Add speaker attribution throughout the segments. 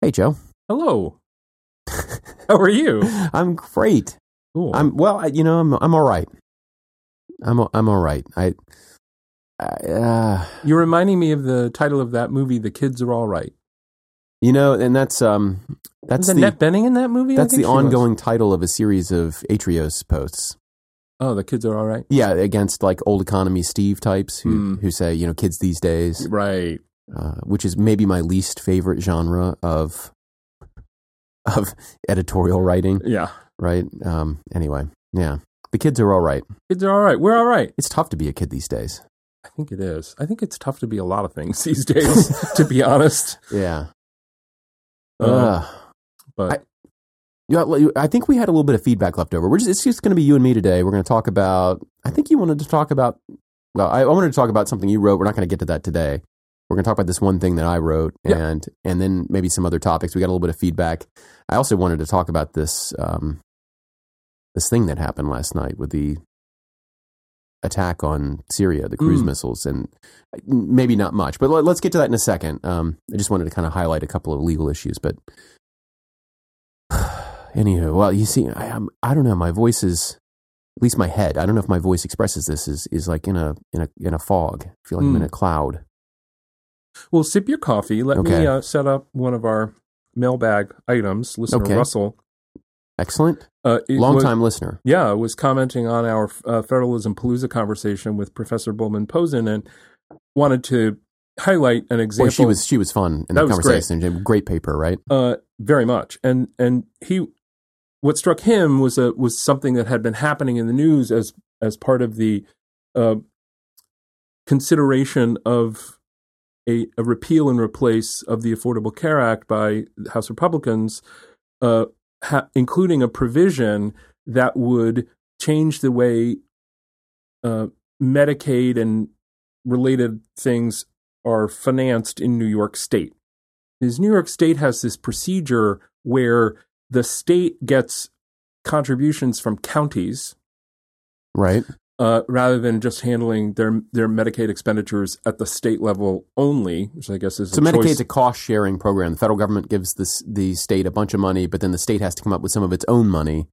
Speaker 1: Hey, Joe.
Speaker 2: Hello. How are you?
Speaker 1: I'm great.
Speaker 2: Cool.
Speaker 1: I'm well. You know, I'm I'm all right. I'm I'm all right. I. I uh,
Speaker 2: You're reminding me of the title of that movie, "The Kids Are All Right."
Speaker 1: you know, and that's um that's the
Speaker 2: Annette Bening in that movie?
Speaker 1: That's the
Speaker 2: she was.
Speaker 1: ongoing title of a series of Atrios posts.
Speaker 2: Oh, the kids are all right.
Speaker 1: Yeah, against like old economy Steve types who
Speaker 2: Hmm.
Speaker 1: who say you know kids these days,
Speaker 2: Right.
Speaker 1: Uh, which is maybe my least favorite genre of of editorial writing.
Speaker 2: Yeah.
Speaker 1: Right. Um. Anyway, yeah, the kids are all right.
Speaker 2: Kids are all right. We're all right.
Speaker 1: It's tough to be a kid these days.
Speaker 2: I think it is. I think it's tough to be a lot of things these days, to be honest.
Speaker 1: Yeah.
Speaker 2: Uh,
Speaker 1: Ugh.
Speaker 2: but
Speaker 1: Yeah, I think we had a little bit of feedback left over. We're just, it's just going to be you and me today. We're going to talk about. I think you wanted to talk about. Well, I, I wanted to talk about something you wrote. We're not going to get to that today. We're going to talk about this one thing that I wrote,
Speaker 2: Yeah.
Speaker 1: and and then maybe some other topics. We got a little bit of feedback. I also wanted to talk about this um, this thing that happened last night with the attack on Syria, the cruise
Speaker 2: Mm.
Speaker 1: missiles, and maybe not much, but let, us get to that in a second. Um, I just wanted to kind of highlight a couple of legal issues, but anywho, well, you see, I, I'm, I don't know. My voice is, at least my head. I don't know if my voice expresses this. Is is like in a in a in a fog. I feel like I'm in
Speaker 2: Mm.
Speaker 1: a cloud.
Speaker 2: Well, sip your coffee. Let
Speaker 1: Okay.
Speaker 2: me uh, set up one of our mailbag items. Listener
Speaker 1: Okay.
Speaker 2: Russell,
Speaker 1: Excellent,
Speaker 2: uh,
Speaker 1: long time listener.
Speaker 2: Yeah, was commenting on our uh, federalism palooza conversation with Professor Bulman-Pozen and wanted to highlight an example.
Speaker 1: Boy, she was she was fun in
Speaker 2: That
Speaker 1: the
Speaker 2: was great.
Speaker 1: conversation. Great paper, right?
Speaker 2: uh, very much, and and he, what struck him was a was something that had been happening in the news as as part of the uh, consideration of a, a repeal and replace of the Affordable Care Act by House Republicans, uh, ha- including a provision that would change the way uh, Medicaid and related things are financed in New York State. Is New York State has this procedure where the state gets contributions from counties
Speaker 1: Right.
Speaker 2: Uh, rather than just handling their their Medicaid expenditures at the state level only, which I guess is
Speaker 1: So
Speaker 2: a
Speaker 1: Medicaid's a cost sharing program. The federal government gives this the state a bunch of money, but then the state has to come up with some of its own money.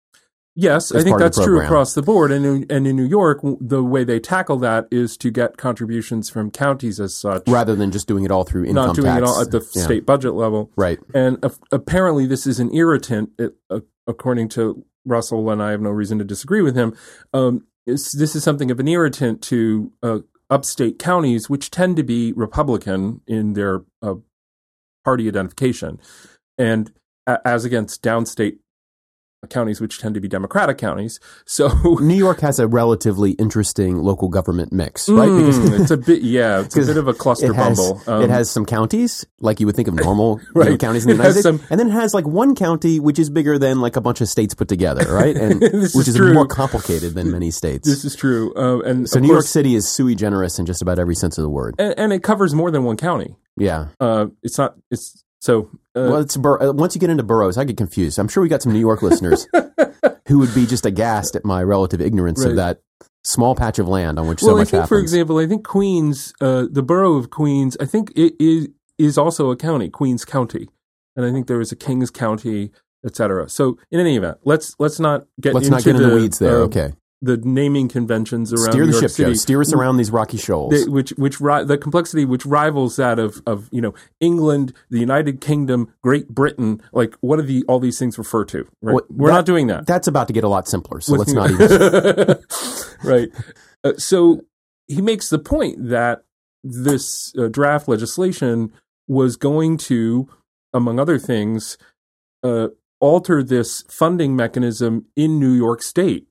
Speaker 2: Yes, I think
Speaker 1: part of the
Speaker 2: that's true across the board. And in, and in New York, the way they tackle that is to get contributions from counties as such,
Speaker 1: rather than just doing it all through income
Speaker 2: not doing
Speaker 1: tax.
Speaker 2: it all at the
Speaker 1: Yeah.
Speaker 2: state budget level.
Speaker 1: Right.
Speaker 2: And apparently, this is an irritant, it, uh, according to Russell, and I have no reason to disagree with him. Um, this is something of an irritant to uh, upstate counties, which tend to be Republican in their uh, party identification, and as against downstate counties, which tend to be Democratic counties. So.
Speaker 1: New York has a relatively interesting local government mix, right?
Speaker 2: Mm, it's a bit, yeah, it's a bit of a cluster
Speaker 1: it has,
Speaker 2: bumble. Um,
Speaker 1: it has some counties, like you would think of normal you know, counties in the
Speaker 2: It
Speaker 1: United States,
Speaker 2: some-
Speaker 1: and then it has like one county which is bigger than like a bunch of states put together, right? And which
Speaker 2: is
Speaker 1: is, more complicated than many states.
Speaker 2: This is true, uh, and
Speaker 1: so New York City is sui generis in just about every sense of the word.
Speaker 2: and, and it covers more than one county.
Speaker 1: Yeah.
Speaker 2: Uh, it's not. It's so. Uh,
Speaker 1: Well, it's bur- uh, once you get into boroughs, I get confused. I'm sure we got some New York listeners who would be just aghast at my relative ignorance
Speaker 2: Right.
Speaker 1: of that small patch of land on which
Speaker 2: well,
Speaker 1: so
Speaker 2: I think,
Speaker 1: happens.
Speaker 2: for example, I think Queens, uh, the borough of Queens, I think it is is also a county, Queens County, and I think there is a Kings County, etc. So, in any event, let's let's not get
Speaker 1: Let's
Speaker 2: into
Speaker 1: not get in the weeds there.
Speaker 2: uh,
Speaker 1: okay.
Speaker 2: The naming conventions around
Speaker 1: Steer
Speaker 2: New
Speaker 1: the
Speaker 2: York
Speaker 1: ship,
Speaker 2: City.
Speaker 1: Joe. Steer us around these rocky shoals.
Speaker 2: the, which which ri- the complexity which rivals that of of you know England, the United Kingdom, Great Britain. Like, what do the all these things refer to? Right?
Speaker 1: What-
Speaker 2: We're
Speaker 1: that-
Speaker 2: not doing that.
Speaker 1: That's about to get a lot simpler, so
Speaker 2: With-
Speaker 1: let's not even.
Speaker 2: right. Uh, so he makes the point that this uh, draft legislation was going to, among other things, uh, alter this funding mechanism in New York State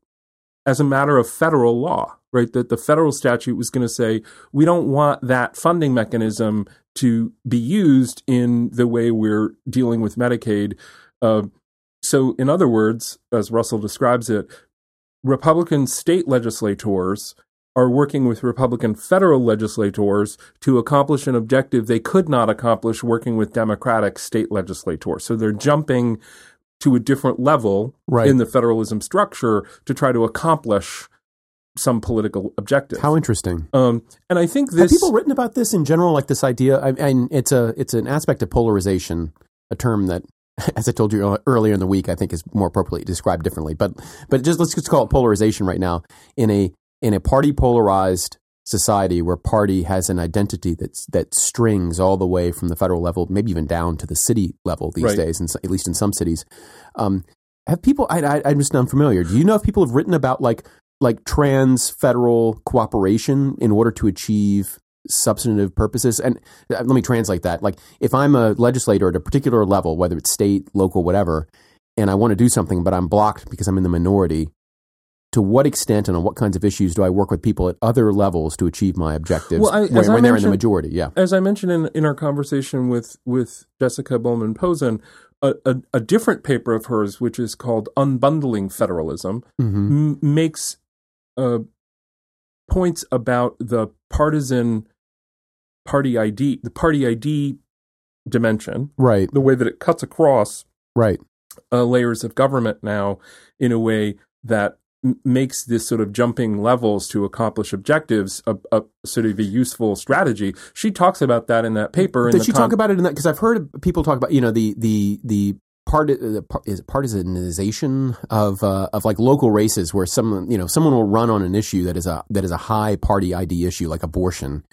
Speaker 2: as a matter of federal law. Right, that the federal statute was going to say we don't want that funding mechanism to be used in the way we're dealing with Medicaid. Uh, so, in other words, as Russell describes it, Republican state legislators are working with Republican federal legislators to accomplish an objective they could not accomplish working with Democratic state legislators. So they're jumping to a different level
Speaker 1: Right.
Speaker 2: in the federalism structure to try to accomplish some political objective.
Speaker 1: How interesting.
Speaker 2: um, and I think this Have
Speaker 1: people written about this in general, like this idea? I, and it's a it's an aspect of polarization a term that, as I told you earlier in the week, I think is more appropriately described differently. But but just let's just call it polarization right now in a in a party polarized society where party has an identity that's that strings all the way from the federal level, maybe even down to the city level these
Speaker 2: Right.
Speaker 1: days, and at least in some cities. Um, have people? I, I, I'm just unfamiliar. Do you know if people have written about like like trans federal cooperation in order to achieve substantive purposes? And uh, let me translate that. Like, if I'm a legislator at a particular level, whether it's state, local, whatever, and I want to do something, but I'm blocked because I'm in the minority. To what extent and on what kinds of issues do I work with people at other levels to achieve my objectives
Speaker 2: Well, I-
Speaker 1: when, when they're in the majority? Yeah.
Speaker 2: as I mentioned in, in our conversation with, with Jessica Bulman-Pozen, a, a, a different paper of hers, which is called Unbundling Federalism,
Speaker 1: hmm
Speaker 2: m- makes uh, points about the partisan party ID, the party ID dimension,
Speaker 1: Right.
Speaker 2: the way that it cuts across
Speaker 1: Right.
Speaker 2: uh, layers of government now in a way that makes this sort of jumping levels to accomplish objectives a, a sort of a useful strategy. She talks about that in that paper. in
Speaker 1: Did she
Speaker 2: con-
Speaker 1: talk about it in that? Because I've heard people talk about you know the the the part the is partisanization of uh, of like local races where someone you know someone will run on an issue that is a that is a high party ID issue like abortion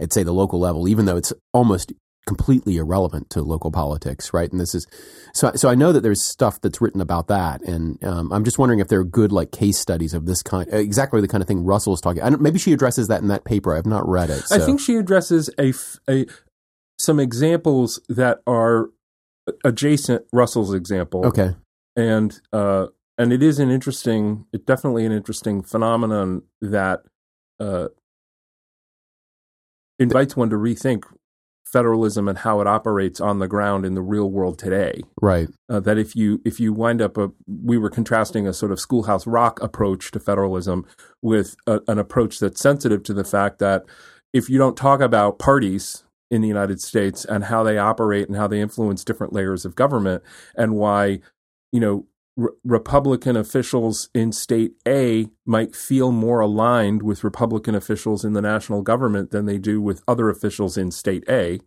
Speaker 1: at say the local level, even though it's almost completely irrelevant to local politics, right? And this is so. So I know that there's stuff that's written about that, and um, I'm just wondering if there are good like case studies of this kind, exactly the kind of thing Russell's talking. I don't, maybe she addresses that in that paper. I've not read it.
Speaker 2: I think she addresses a, a some examples that are adjacent Russell's example.
Speaker 1: okay.
Speaker 2: and uh, and it is an interesting, it definitely an interesting phenomenon that uh, invites one to rethink federalism and how it operates on the ground in the real world today.
Speaker 1: Right.
Speaker 2: Uh, that if you if you wind up a, we were contrasting a sort of schoolhouse rock approach to federalism with a, an approach that's sensitive to the fact that if you don't talk about parties in the United States and how they operate and how they influence different layers of government and why you know re- Republican officials in state A might feel more aligned with Republican officials in the national government than they do with other officials in state A,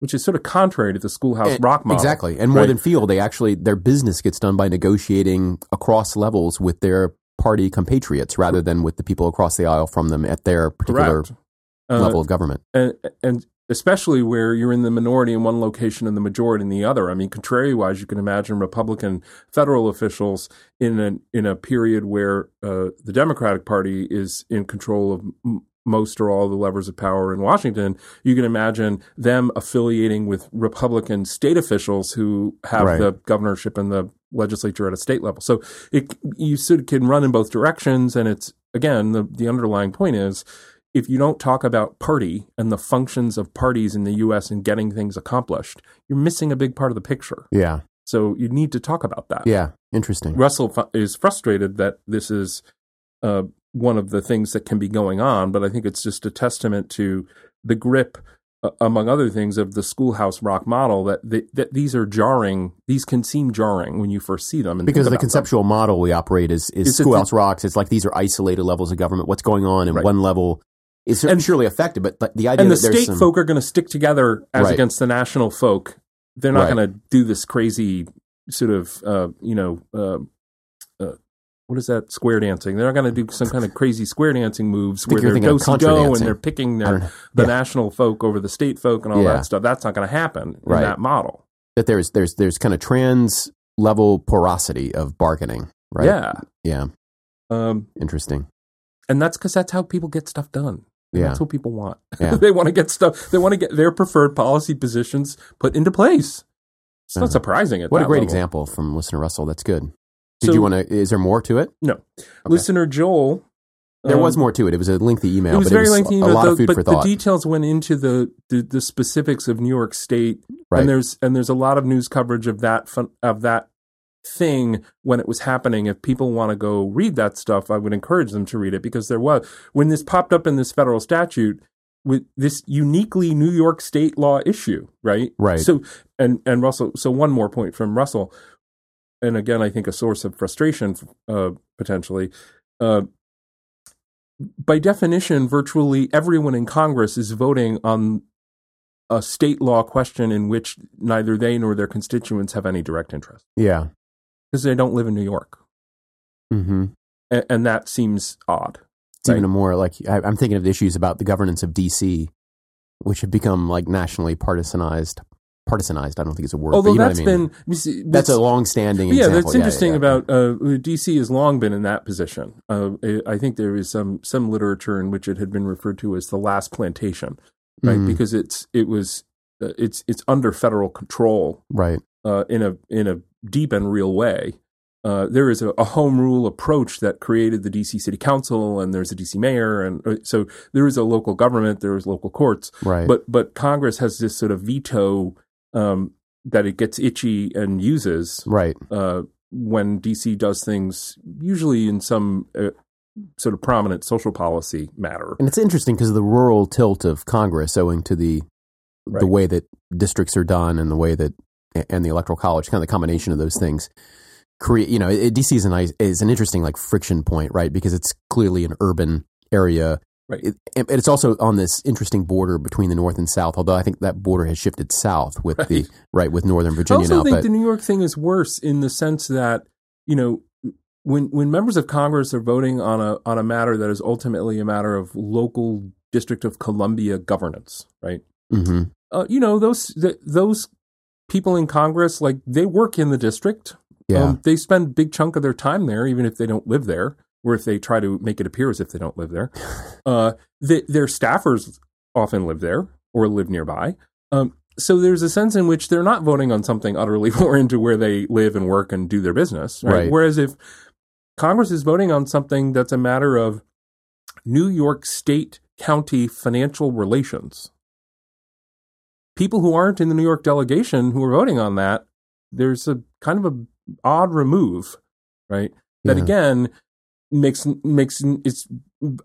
Speaker 2: which is sort of contrary to the schoolhouse
Speaker 1: And-
Speaker 2: rock model.
Speaker 1: Exactly. And more
Speaker 2: right?
Speaker 1: than feel, they actually their business gets done by negotiating across levels with their party compatriots rather than with the people across the aisle from them at their particular
Speaker 2: Correct. Uh,
Speaker 1: level of government.
Speaker 2: and and especially where you're in the minority in one location and the majority in the other. I mean, contrariwise, you can imagine Republican federal officials in a in a period where uh, the Democratic Party is in control of m- most or all the levers of power in Washington. You can imagine them affiliating with Republican state officials who have
Speaker 1: Right.
Speaker 2: the governorship and the legislature at a state level. So it you sort of can run in both directions, and it's again the the underlying point is if you don't talk about party and the functions of parties in the US and getting things accomplished, you're missing a big part of the picture.
Speaker 1: Yeah.
Speaker 2: So you need to talk about that.
Speaker 1: Yeah. Interesting.
Speaker 2: Russell fu- is frustrated that this is uh, one of the things that can be going on, but I think it's just a testament to the grip, uh, among other things, of the schoolhouse rock model that th- that these are jarring. These can seem jarring when you first see them,
Speaker 1: Because the
Speaker 2: about them.
Speaker 1: conceptual model we operate is, is
Speaker 2: It's a-
Speaker 1: schoolhouse rocks. It's like these are isolated levels of government. What's going on in
Speaker 2: Right.
Speaker 1: one level is
Speaker 2: And-
Speaker 1: surely affected, but the, the idea
Speaker 2: and the state
Speaker 1: some,
Speaker 2: folk are going to stick together as
Speaker 1: Right.
Speaker 2: against the national folk. They're not
Speaker 1: Right.
Speaker 2: going to do this crazy sort of, uh, you know, uh, uh, what is that square dancing? They're not going to do some kind of crazy square dancing moves where they're
Speaker 1: thinking of
Speaker 2: go and they're picking their the
Speaker 1: Yeah.
Speaker 2: national folk over the state folk and all
Speaker 1: Yeah.
Speaker 2: that stuff. That's not going to happen in
Speaker 1: Right.
Speaker 2: that model.
Speaker 1: that there's there's there's kind of trans level porosity of bargaining, right?
Speaker 2: Yeah,
Speaker 1: Yeah.
Speaker 2: um,
Speaker 1: Interesting.
Speaker 2: and that's because that's how people get stuff done. And
Speaker 1: Yeah.
Speaker 2: That's what people want.
Speaker 1: Yeah.
Speaker 2: they want to get stuff. They want to get their preferred policy positions put into place. It's
Speaker 1: Uh-huh.
Speaker 2: not surprising at all.
Speaker 1: What a great
Speaker 2: level.
Speaker 1: example from listener Russell. That's good. Did
Speaker 2: So-
Speaker 1: you want to? Is there more to it?
Speaker 2: No, listener Joel.
Speaker 1: There
Speaker 2: um,
Speaker 1: was more to it. It was a lengthy email.
Speaker 2: It was
Speaker 1: but
Speaker 2: very
Speaker 1: it was
Speaker 2: lengthy,
Speaker 1: A
Speaker 2: but,
Speaker 1: lot
Speaker 2: the,
Speaker 1: of food
Speaker 2: but
Speaker 1: for
Speaker 2: the details went into the, the the specifics of New York State,
Speaker 1: Right.
Speaker 2: and there's and there's a lot of news coverage of that fun, of that thing when it was happening. If people want to go read that stuff, I would encourage them to read it because there was when this popped up in this federal statute with this uniquely New York State law issue, right?
Speaker 1: Right.
Speaker 2: So and and Russell. So one more point from Russell, and again, I think a source of frustration uh, potentially. Uh, by definition, virtually everyone in Congress is voting on a state law question in which neither they nor their constituents have any direct interest
Speaker 1: Yeah.
Speaker 2: Because they don't live in New York,
Speaker 1: Mm-hmm.
Speaker 2: and, and that seems odd.
Speaker 1: It's even a more like I, I'm thinking of the issues about the governance of D.C., which have become like nationally partisanized. Partisanized. I don't think it's a word.
Speaker 2: Although
Speaker 1: but you know
Speaker 2: that's
Speaker 1: what I mean.
Speaker 2: been see,
Speaker 1: that's a long-standing.
Speaker 2: yeah,
Speaker 1: example.
Speaker 2: that's interesting
Speaker 1: yeah.
Speaker 2: about uh, DC has long been in that position. Uh, I think there is some some literature in which it had been referred to as the last plantation, right?
Speaker 1: Mhm.
Speaker 2: Because it's it was uh, it's it's under federal control
Speaker 1: right.
Speaker 2: Uh, in a in a deep and real way. Uh, there is a, a home rule approach that created the DC City Council, and there's a DC mayor, and uh, so there is a local government, there is local courts,
Speaker 1: Right.
Speaker 2: but but Congress has this sort of veto um, that it gets itchy and uses
Speaker 1: right.
Speaker 2: uh, when DC does things, usually in some uh, sort of prominent social policy matter.
Speaker 1: And it's interesting because of the rural tilt of Congress, owing to the
Speaker 2: Right.
Speaker 1: the way that districts are done and the way that and the electoral college, kind of the combination of those things, create. You know, it, DC is an nice- is an interesting like friction point, right? Because it's clearly an urban area.
Speaker 2: Right.
Speaker 1: It, and it's also on this interesting border between the north and south. Although I think that border has shifted south with the right with Northern
Speaker 2: I
Speaker 1: Virginia
Speaker 2: also
Speaker 1: now.
Speaker 2: think
Speaker 1: But
Speaker 2: the New York thing is worse in the sense that you know when when members of Congress are voting on a on a matter that is ultimately a matter of local District of Columbia governance, right?
Speaker 1: Mhm.
Speaker 2: Uh, you know those th- those people in Congress like they work in the district.
Speaker 1: yeah,
Speaker 2: Um, they spend a big chunk of their time there, even if they don't live there, or if they try to make it appear as if they don't live there. Uh, they, their staffers often live there or live nearby. Um, so there's a sense in which they're not voting on something utterly foreign to where they live and work and do their business. Right?
Speaker 1: Right.
Speaker 2: Whereas if Congress is voting on something that's a matter of New York State county financial relations, people who aren't in the New York delegation who are voting on that, there's a kind of a odd remove, right? That
Speaker 1: Yeah.
Speaker 2: again makes makes it's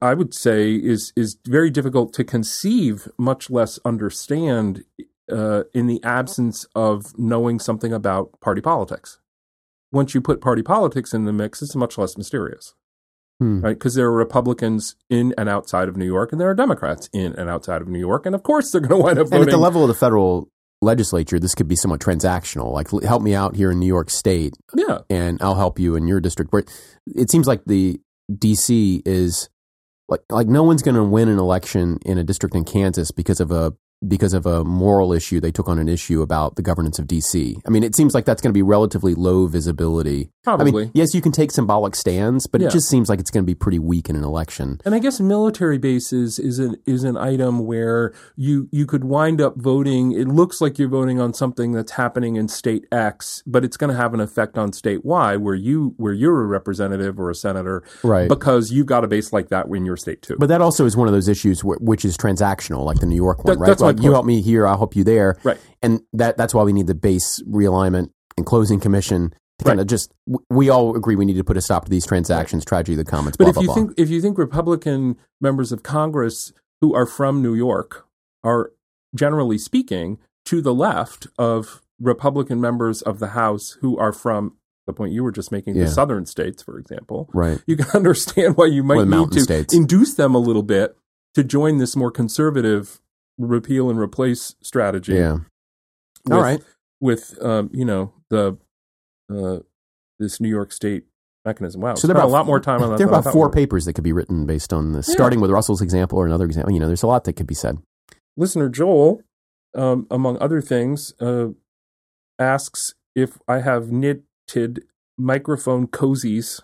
Speaker 2: I would say is is very difficult to conceive, much less understand, uh, in the absence of knowing something about party politics. Once you put party politics in the mix, it's much less mysterious,
Speaker 1: Hmm.
Speaker 2: right? Because there are Republicans in and outside of New York, and there are Democrats in and outside of New York, and of course they're going to wind up
Speaker 1: And at the level of the federal legislature, this could be somewhat transactional. Like, help me out here in New York State,
Speaker 2: yeah,
Speaker 1: and I'll help you in your district. Where it seems like the DC is like like no one's going to win an election in a district in Kansas because of a because of a moral issue they took on an issue about the governance of DC. I mean, it seems like that's going to be relatively low visibility.
Speaker 2: probably.
Speaker 1: I mean, yes, you can take symbolic stands, but
Speaker 2: Yeah.
Speaker 1: it just seems like it's going to be pretty weak in an election.
Speaker 2: And I guess military bases is an is an item where you you could wind up voting. It looks like you're voting on something that's happening in state X, but it's going to have an effect on state Y, where you where you're a representative or a senator,
Speaker 1: Right.
Speaker 2: Because you've got a base like that in your state too.
Speaker 1: But that also is one of those issues wh- which is transactional, like the New York one,
Speaker 2: That-
Speaker 1: right? You help me here, I'll help you there,
Speaker 2: Right.
Speaker 1: And that that's why we need the base realignment and closing commission to kind
Speaker 2: Right.
Speaker 1: of just we all agree we need to put a stop to these transactions. Tragedy of the commons.
Speaker 2: But
Speaker 1: blah,
Speaker 2: if you
Speaker 1: blah.
Speaker 2: think if you think Republican members of Congress who are from New York are generally speaking to the left of Republican members of the House who are from the point you were just making,
Speaker 1: Yeah.
Speaker 2: the southern states, for example,
Speaker 1: right,
Speaker 2: you can understand why you might need to
Speaker 1: states.
Speaker 2: induce them a little bit to join this more conservative repeal and replace strategy.
Speaker 1: yeah,
Speaker 2: with,
Speaker 1: all right,
Speaker 2: With um, you know the uh, this New York State mechanism. Wow,
Speaker 1: So there are
Speaker 2: a lot more time on that.
Speaker 1: there are about four papers that could be written based on this,
Speaker 2: Yeah.
Speaker 1: starting with Russell's example or another example. You know, there's a lot that could be said.
Speaker 2: Listener Joel, um, among other things, uh, asks if I have knitted microphone cozies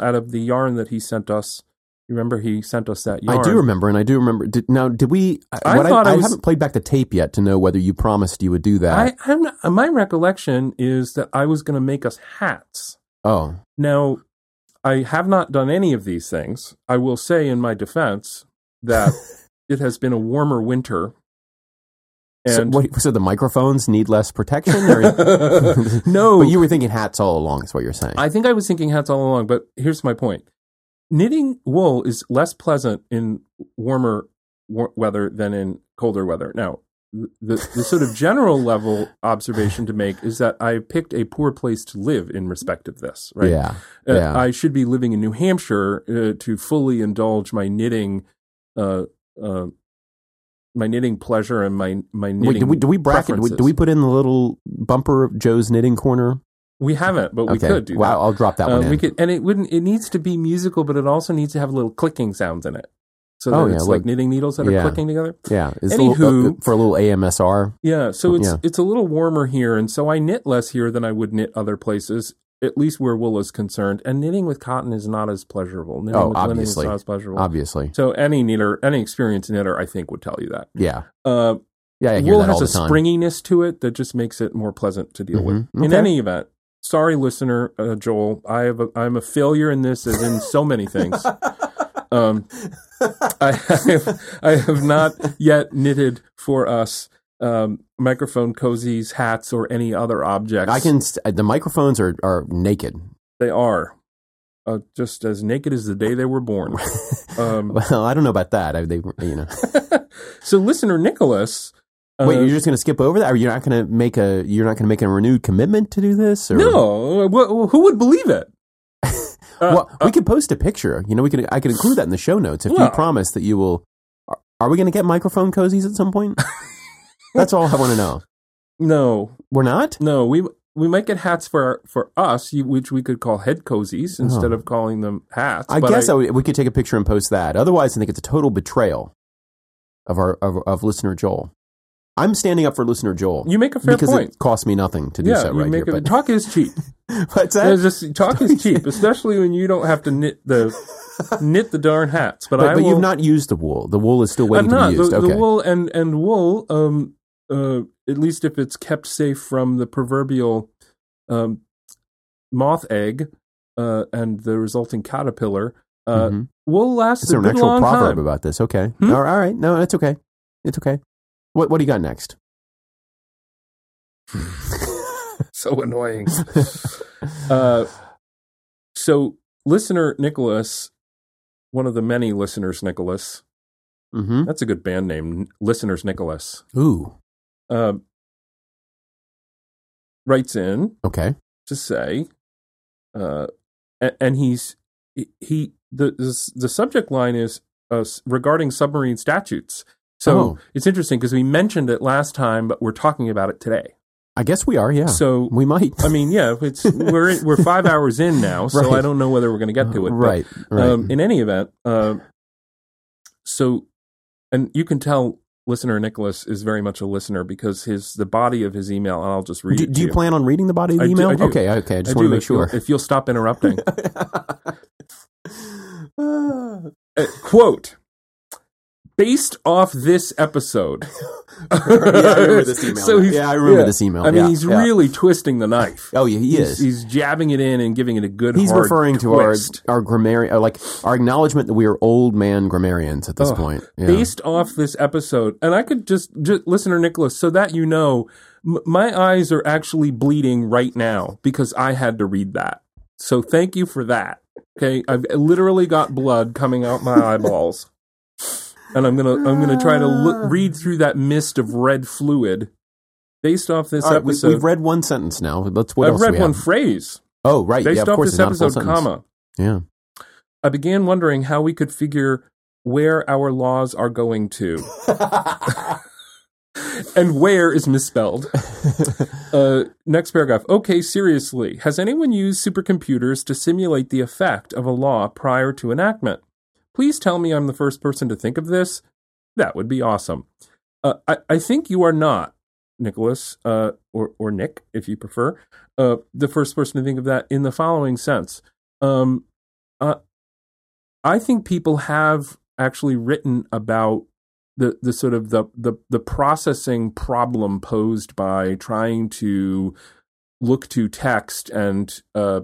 Speaker 2: out of the yarn that he sent us. You remember he sent us that yarn.
Speaker 1: I do remember, and I do remember. Did, now, did we?
Speaker 2: I thought
Speaker 1: I,
Speaker 2: I was-
Speaker 1: haven't played back the tape yet to know whether you promised you would do that.
Speaker 2: I, not, uh, my recollection is that I was going to make us hats.
Speaker 1: oh,
Speaker 2: Now, I have not done any of these things. I will say in my defense that it has been a warmer winter.
Speaker 1: so,
Speaker 2: And
Speaker 1: what, so the microphones need less protection? Or,
Speaker 2: no,
Speaker 1: but you were thinking hats all along. Is what you're saying?
Speaker 2: I think I was thinking hats all along, but here's my point. Knitting wool is less pleasant in warmer wa- weather than in colder weather. Now, the, the sort of general level observation to make is that I picked a poor place to live in respect of this, right?
Speaker 1: Yeah,
Speaker 2: Uh,
Speaker 1: yeah.
Speaker 2: I should be living in New Hampshire uh, to fully indulge my knitting uh, uh, my knitting pleasure and my my knitting.
Speaker 1: Wait, do we do we bracket? Do we, do we put in the little bumper of Joe's knitting corner?
Speaker 2: We haven't, but we
Speaker 1: okay,
Speaker 2: could do
Speaker 1: well,
Speaker 2: that.
Speaker 1: I'll drop that one
Speaker 2: Um,
Speaker 1: in.
Speaker 2: could, and it wouldn't. It needs to be musical, but it also needs to have little clicking sounds in it, so that
Speaker 1: Oh, yeah,
Speaker 2: it's
Speaker 1: like-
Speaker 2: like knitting needles that are clicking together.
Speaker 1: yeah, it's a little,
Speaker 2: Anywho-
Speaker 1: uh, for a little ASMR.
Speaker 2: Yeah, so it's
Speaker 1: Yeah.
Speaker 2: it's a little warmer here, and so I knit less here than I would knit other places, at least where wool is concerned. And knitting with cotton is not as pleasurable. Knitting
Speaker 1: Oh,
Speaker 2: with linen
Speaker 1: obviously.
Speaker 2: is not as pleasurable.
Speaker 1: Obviously,
Speaker 2: So any knitter, any experienced knitter, I think, would tell you that.
Speaker 1: yeah,
Speaker 2: Uh,
Speaker 1: yeah.
Speaker 2: Wool has a springiness to it that just makes it more pleasant to deal with.
Speaker 1: Mhm.
Speaker 2: In
Speaker 1: Okay.
Speaker 2: any event, sorry, listener uh, Joel, I have a, I'm a failure in this, as in so many things. um, I, have, I have not yet knitted for us um, microphone cozies, hats, or any other objects.
Speaker 1: I can. st- The microphones are are naked.
Speaker 2: They are uh, just as naked as the day they were born. Um,
Speaker 1: Well, I don't know about that. I, they, you know.
Speaker 2: so, listener Nicholas. Uh,
Speaker 1: Wait, you're just going to skip over that? Or you're not going to make a you're not going to make a renewed commitment to do this? Or?
Speaker 2: no, wh- who would believe it? Uh,
Speaker 1: well, we could post a picture. You know, we could I could include that in the show notes if you promise that you will. Are, are we going to get microphone cozies at some point? That's all I want to know.
Speaker 2: no,
Speaker 1: We're not.
Speaker 2: No, we we might get hats for for us, which we could call head cozies instead
Speaker 1: Oh.
Speaker 2: of calling them hats.
Speaker 1: I guess I would- we could take a picture and post that. Otherwise, I think it's a total betrayal of our of, of listener Joel. I'm standing up for listener Joel
Speaker 2: you make a fair
Speaker 1: because
Speaker 2: point.
Speaker 1: it costs me nothing to do
Speaker 2: yeah,
Speaker 1: so
Speaker 2: you
Speaker 1: right
Speaker 2: make
Speaker 1: here.
Speaker 2: a,
Speaker 1: But
Speaker 2: talk is cheap.
Speaker 1: what's that?
Speaker 2: There's just- talk is cheap, especially when you don't have to knit the knit the darn hats. But,
Speaker 1: But,
Speaker 2: I
Speaker 1: but
Speaker 2: will,
Speaker 1: you've not used the wool. The wool is still waiting
Speaker 2: not
Speaker 1: to be used.
Speaker 2: the,
Speaker 1: okay.
Speaker 2: the wool and and wool. Um, uh, at least if it's kept safe from the proverbial um, moth egg uh, and the resulting caterpillar, uh,
Speaker 1: Mhm.
Speaker 2: wool lasts
Speaker 1: Is
Speaker 2: a
Speaker 1: there an
Speaker 2: good
Speaker 1: actual
Speaker 2: long
Speaker 1: proverb
Speaker 2: time.
Speaker 1: about this? Okay.
Speaker 2: Hmm?
Speaker 1: All right. No, it's okay. It's okay. What What do you got next?
Speaker 2: so annoying. uh, so, listener Nicholas, one of the many listeners, Nicholas.
Speaker 1: mm-hmm.
Speaker 2: That's a good band name, listeners Nicholas.
Speaker 1: Ooh.
Speaker 2: Uh, writes in
Speaker 1: Okay.
Speaker 2: to say, uh, a- and he's he, he the, the the subject line is uh, regarding submarine statutes. So
Speaker 1: Oh.
Speaker 2: it's interesting because we mentioned it last time, but we're talking about it today.
Speaker 1: I guess we are. Yeah.
Speaker 2: So
Speaker 1: we might.
Speaker 2: I mean, yeah, it's we're we're five hours in now, so
Speaker 1: Right.
Speaker 2: I don't know whether we're going to get to it. but,
Speaker 1: right. Right.
Speaker 2: Um, in any event, uh, so and you can tell listener Nicholas is very much a listener because his the body of his email, and I'll just read
Speaker 1: do,
Speaker 2: it.
Speaker 1: do
Speaker 2: to
Speaker 1: you plan on reading the body of the
Speaker 2: I do-
Speaker 1: email?
Speaker 2: I do.
Speaker 1: Okay. Okay. I
Speaker 2: I
Speaker 1: just
Speaker 2: do,
Speaker 1: want to make
Speaker 2: if you'll-
Speaker 1: sure.
Speaker 2: if you'll stop interrupting. Uh, quote. Based off this episode.
Speaker 1: yeah, I remember this email.
Speaker 2: So he's,
Speaker 1: yeah, I remember
Speaker 2: yeah.
Speaker 1: this email.
Speaker 2: I mean,
Speaker 1: Yeah,
Speaker 2: he's
Speaker 1: yeah.
Speaker 2: really twisting the knife.
Speaker 1: Oh, yeah, he
Speaker 2: he's,
Speaker 1: is.
Speaker 2: He's jabbing it in and giving it a good.
Speaker 1: He's referring to our
Speaker 2: twist.
Speaker 1: our grammarian, uh, like our acknowledgement that we are old man grammarians at this
Speaker 2: Ugh.
Speaker 1: point. Yeah.
Speaker 2: based off this episode, and I could just, just listener Nicholas, so that you know, m- my eyes are actually bleeding right now because I had to read that. So thank you for that. Okay, I've literally got blood coming out my eyeballs, and I'm gonna I'm gonna try to look, read through that mist of red fluid. Based off this
Speaker 1: right, we,
Speaker 2: episode,
Speaker 1: have read one sentence now. Let's what
Speaker 2: I've
Speaker 1: else
Speaker 2: read
Speaker 1: we
Speaker 2: one phrase.
Speaker 1: Oh, right.
Speaker 2: Based
Speaker 1: yeah, of
Speaker 2: off
Speaker 1: course,
Speaker 2: this
Speaker 1: it's not a full
Speaker 2: episode, comma.
Speaker 1: Yeah.
Speaker 2: I began wondering how we could figure where our laws are going to. and where is misspelled. Uh, next paragraph. Okay, seriously. Has anyone used supercomputers to simulate the effect of a law prior to enactment? Please tell me I'm the first person to think of this. That would be awesome. Uh, I, I think you are not, Nicholas, uh, or, or Nick, if you prefer, uh, the first person to think of that in the following sense. Um, uh, I think people have actually written about the the sort of the the the processing problem posed by trying to look to text and uh,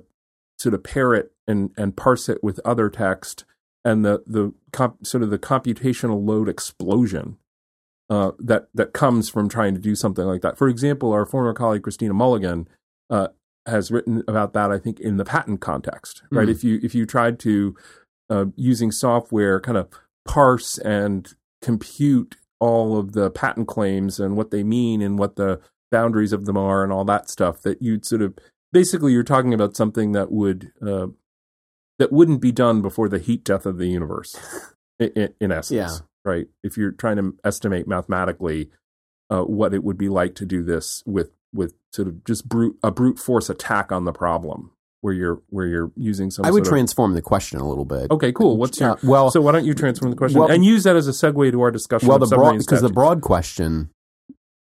Speaker 2: sort of pair it and and parse it with other text and the the comp, sort of the computational load explosion uh, that that comes from trying to do something like that. For example, our former colleague Christina Mulligan uh, has written about that. I think in the patent context, right?
Speaker 1: Mhm.
Speaker 2: If you if you tried to uh, using software kind of parse and compute all of the patent claims and what they mean and what the boundaries of them are and all that stuff that you'd sort of basically you're talking about something that would uh, that wouldn't be done before the heat death of the universe in, in, essence
Speaker 1: Yeah.
Speaker 2: right? If you're trying to estimate mathematically uh, what it would be like to do this with with sort of just brute a brute force attack on the problem, where you're where you're using some.
Speaker 1: I would
Speaker 2: sort of-
Speaker 1: transform the question a little bit.
Speaker 2: Okay, cool. What's your
Speaker 1: Uh, well,
Speaker 2: so? Why don't you transform the question
Speaker 1: well-
Speaker 2: and use that as a segue to our discussion?
Speaker 1: well,
Speaker 2: of
Speaker 1: the broad because the broad question,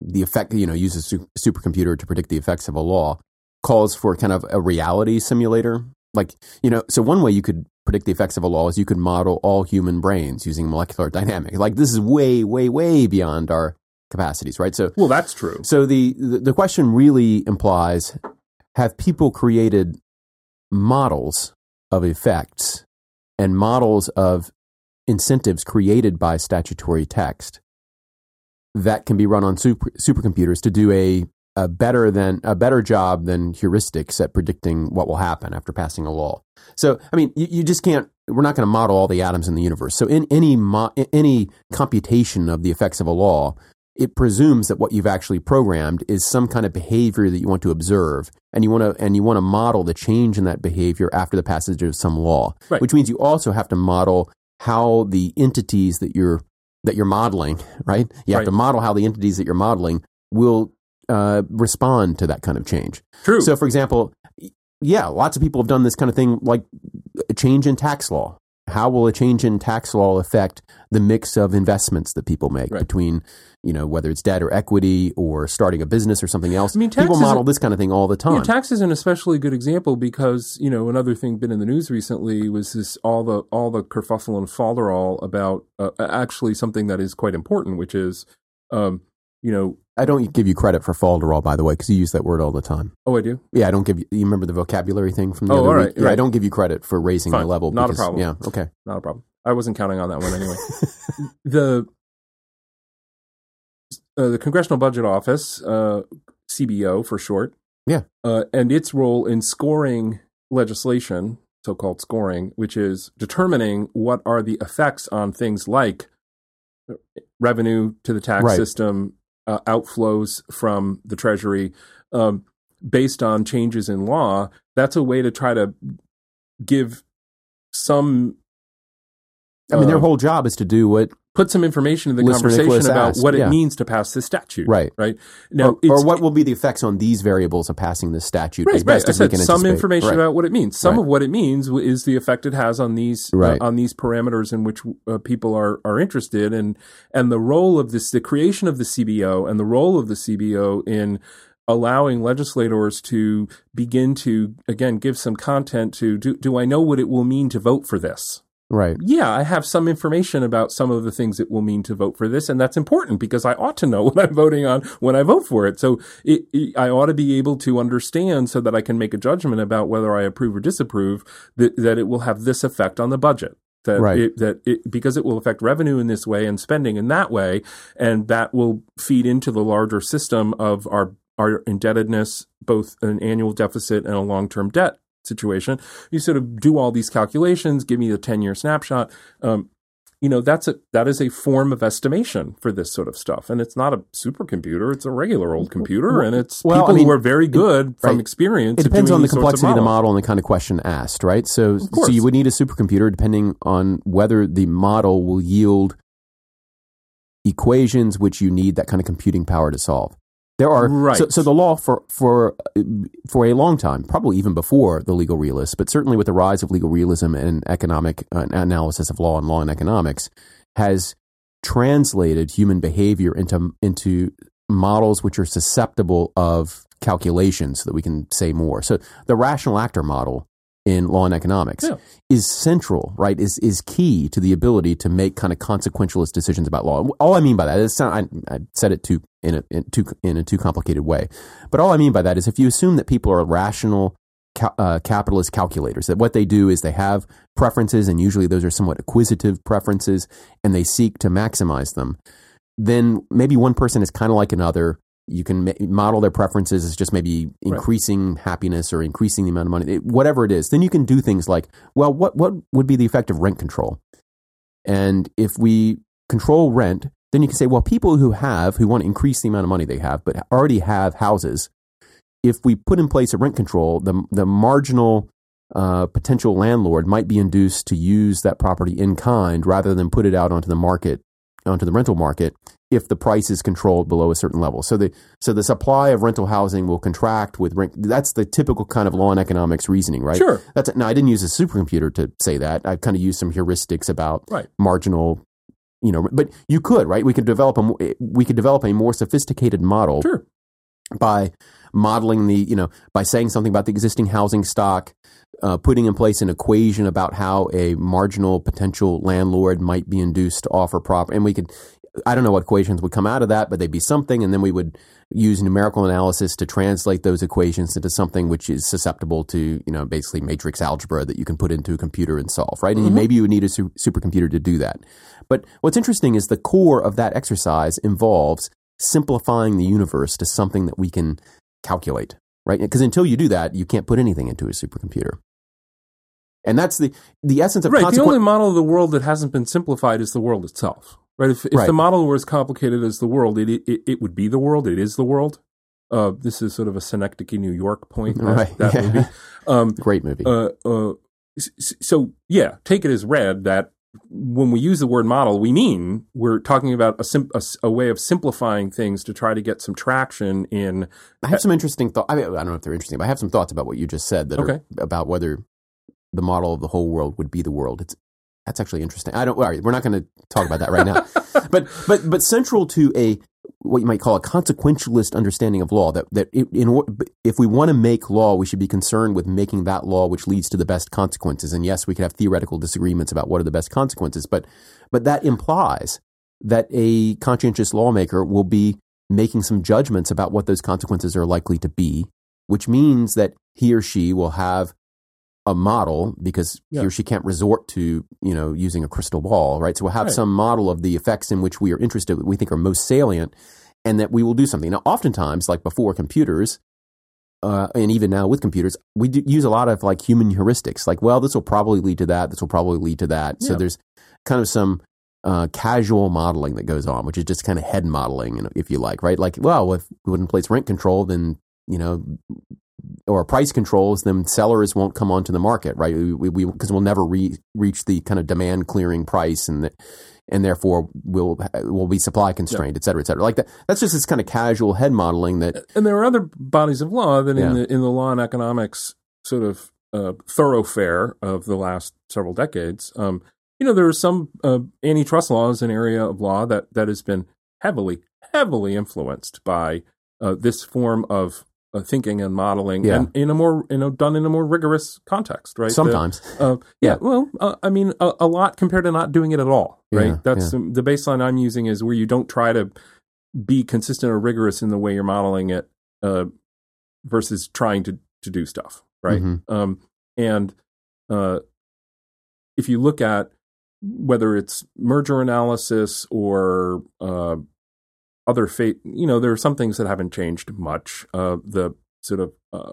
Speaker 1: the effect you know, uses a supercomputer to predict the effects of a law, calls for kind of a reality simulator. Like you know, so one way you could predict the effects of a law is you could model all human brains using molecular dynamics. Like this is way, way, way beyond our capacities, right? So
Speaker 2: Well, that's true.
Speaker 1: So the, the the question really implies: Have people created models of effects and models of incentives created by statutory text that can be run on super, supercomputers to do a, a better than a better job than heuristics at predicting what will happen after passing a law? So, I mean, you, you just can't. We're not going to model all the atoms in the universe. So, in any mo- in any computation of the effects of a law, it presumes that what you've actually programmed is some kind of behavior that you want to observe and you want to and you want to model the change in that behavior after the passage of some law
Speaker 2: Right.
Speaker 1: which means you also have to model how the entities that you're that you're modeling right you have
Speaker 2: Right.
Speaker 1: to model how the entities that you're modeling will uh, respond to that kind of change
Speaker 2: True.
Speaker 1: so for example yeah lots of people have done this kind of thing like a change in tax law how will a change in tax law affect the mix of investments that people make
Speaker 2: Right.
Speaker 1: between you know whether it's debt or equity or starting a business or something else
Speaker 2: I mean,
Speaker 1: people model this kind of thing all the time
Speaker 2: Yeah, tax is an especially good example because you know another thing been in the news recently was this all the all the kerfuffle and falderall about uh, actually something that is quite important, which is um, you know
Speaker 1: i don't give you credit for falderall by the way because you use that word all the time
Speaker 2: oh I do
Speaker 1: Yeah, I don't give you. You remember the vocabulary thing from the
Speaker 2: Oh,
Speaker 1: other
Speaker 2: all
Speaker 1: week?
Speaker 2: right,
Speaker 1: I don't give you credit for raising the
Speaker 2: Fine,
Speaker 1: level.
Speaker 2: not a problem.
Speaker 1: Yeah, okay.
Speaker 2: not a problem. I wasn't counting on that one anyway. the uh, the Congressional Budget Office, uh, CBO for short,
Speaker 1: Yeah.
Speaker 2: uh, and its role in scoring legislation, so-called scoring, which is determining what are the effects on things like revenue to the tax
Speaker 1: Right.
Speaker 2: system, uh, outflows from the Treasury, um, based on changes in law. That's a way to try to give some
Speaker 1: I mean, their
Speaker 2: Uh,
Speaker 1: whole job is to do what
Speaker 2: put some information in the
Speaker 1: Listener
Speaker 2: conversation about
Speaker 1: asked,
Speaker 2: what
Speaker 1: yeah.
Speaker 2: it means to pass this statute.
Speaker 1: Right.
Speaker 2: Right. Now,
Speaker 1: or, or what will be the effects on these variables of passing this statute
Speaker 2: Right,
Speaker 1: as
Speaker 2: right.
Speaker 1: best
Speaker 2: I
Speaker 1: as we
Speaker 2: said
Speaker 1: can
Speaker 2: some
Speaker 1: anticipate.
Speaker 2: information
Speaker 1: Right.
Speaker 2: about what it means. Some
Speaker 1: Right.
Speaker 2: of what it means is the effect it has on these uh, on these parameters in which uh, people are are interested, and and the role of this, the creation of the CBO, and the role of the CBO in allowing legislators to begin to again give some content to do. Do I know what it will mean to vote for this?
Speaker 1: Right.
Speaker 2: yeah, I have some information about some of the things it will mean to vote for this, and that's important because I ought to know what I'm voting on when I vote for it. So it, it, I ought to be able to understand so that I can make a judgment about whether I approve or disapprove that, that it will have this effect on the budget. That
Speaker 1: Right.
Speaker 2: it, that it, because it will affect revenue in this way and spending in that way, and that will feed into the larger system of our our indebtedness, both an annual deficit and a long term debt situation. You sort of do all these calculations, give me the 10 year snapshot. Um, you know, that's a, that is a form of estimation for this sort of stuff. And it's not a supercomputer. It's a regular old computer. And it's
Speaker 1: Well,
Speaker 2: people
Speaker 1: I mean,
Speaker 2: who are very good from
Speaker 1: right.
Speaker 2: experience.
Speaker 1: It depends on the complexity of the model and the kind of question asked, right? So, so you would need a supercomputer depending on whether the model will yield equations which you need that kind of computing power to solve. There are
Speaker 2: Right.
Speaker 1: so, so the law for for for a long time, probably even before the legal realists, but certainly with the rise of legal realism and economic uh, analysis of law and law and economics, has translated human behavior into into models which are susceptible of calculation, so that we can say more. So the rational actor model in law and economics
Speaker 2: Yeah.
Speaker 1: is central, right? Is is key to the ability to make kind of consequentialist decisions about law. All I mean by that is I, I said it too in a in too in a too complicated way, but all I mean by that is if you assume that people are rational. ca- Uh, capitalist calculators that what they do is they have preferences and usually those are somewhat acquisitive preferences and they seek to maximize them then maybe one person is kind of like another you can ma- model their preferences as just maybe increasing happiness or increasing the amount of money, it- whatever it is. Then you can do things like, well, what what would be the effect of rent control? And if we control rent, then you can say, well, people who have who want to increase the amount of money they have, but already have houses, if we put in place a rent control, the the marginal uh, potential landlord might be induced to use that property in kind rather than put it out onto the market onto the rental market if the price is controlled below a certain level. So the so the supply of rental housing will contract with rent. That's the typical kind of law and economics reasoning, right?
Speaker 2: Sure.
Speaker 1: That's now I didn't use a supercomputer to say that. I kind of used some heuristics about
Speaker 2: Right.
Speaker 1: marginal, you know. But you could, right? We could develop a we could develop a more sophisticated model
Speaker 2: Sure.
Speaker 1: by modeling the, you know, by saying something about the existing housing stock, uh, putting in place an equation about how a marginal potential landlord might be induced to offer property. And we could, I don't know what equations would come out of that, but they'd be something. And then we would use numerical analysis to translate those equations into something which is susceptible to, you know, basically matrix algebra that you can put into a computer and solve, right? And mm-hmm. maybe you would need a su- supercomputer to do that. But what's interesting is the core of that exercise involves simplifying the universe to something that we can calculate, right? Because until you do that, you can't put anything into a supercomputer. And that's the the essence of
Speaker 2: Right. The only model of the world that hasn't been simplified is the world itself. Right. If, if
Speaker 1: Right.
Speaker 2: the model were as complicated as the world, it, it it would be the world. It is the world. Uh, this is sort of a Synecdoche, New York point. That,
Speaker 1: Right.
Speaker 2: that
Speaker 1: Yeah.
Speaker 2: movie. Um,
Speaker 1: Great movie.
Speaker 2: uh, uh, so yeah, take it as read that when we use the word model, we mean we're talking about a, sim- a, a way of simplifying things to try to get some traction in.
Speaker 1: I have some interesting thoughts. I, mean, I don't know if they're interesting, but I have some thoughts about what you just said that
Speaker 2: Okay.
Speaker 1: are about whether the model of the whole world would be the world. It's that's actually interesting. I don't. All right, we're not going to talk about that right now. but but but central to a what you might call a consequentialist understanding of law that that in if we want to make law, we should be concerned with making that law which leads to the best consequences. And yes, we could have theoretical disagreements about what are the best consequences, but but that implies that a conscientious lawmaker will be making some judgments about what those consequences are likely to be, which means that he or she will have a model because
Speaker 2: Yeah.
Speaker 1: he or she can't resort to you know using a crystal ball, right? So we'll have
Speaker 2: Right.
Speaker 1: some model of the effects in which we are interested, we think are most salient, and that we will do something. Now, oftentimes, like before computers, uh, and even now with computers, we use a lot of like human heuristics. Like, well, this will probably lead to that. This will probably lead to that. So there's kind of some uh, casual modeling that goes on, which is just kind of head modeling, if you like, right? Like, well, if we wouldn't place rent control, then you know, or price controls, then sellers won't come onto the market, right? We because we, we'll never re- reach the kind of demand clearing price, and the, and therefore we'll will be supply constrained, et cetera, et cetera. Like that. That's just this kind of casual head modeling that
Speaker 2: And there are other bodies of law that in the in the law and economics sort of uh, thoroughfare of the last several decades. Um, you know, there are some uh, antitrust laws, an area of law that that has been heavily heavily influenced by uh, this form of thinking and modeling,
Speaker 1: Yeah.
Speaker 2: and in a more you know done in a more rigorous context, right? The-
Speaker 1: sometimes.
Speaker 2: uh, yeah,
Speaker 1: Yeah.
Speaker 2: well, uh, I mean, a, a lot compared to not doing it at all, right?
Speaker 1: Yeah,
Speaker 2: That's um, the baseline I'm using is where you don't try to be consistent or rigorous in the way you're modeling it, uh, versus trying to to do stuff, right?
Speaker 1: Mhm.
Speaker 2: Um, and uh, if you look at whether it's merger analysis or uh, other fate, you know, there are some things that haven't changed much. Uh, the sort of uh,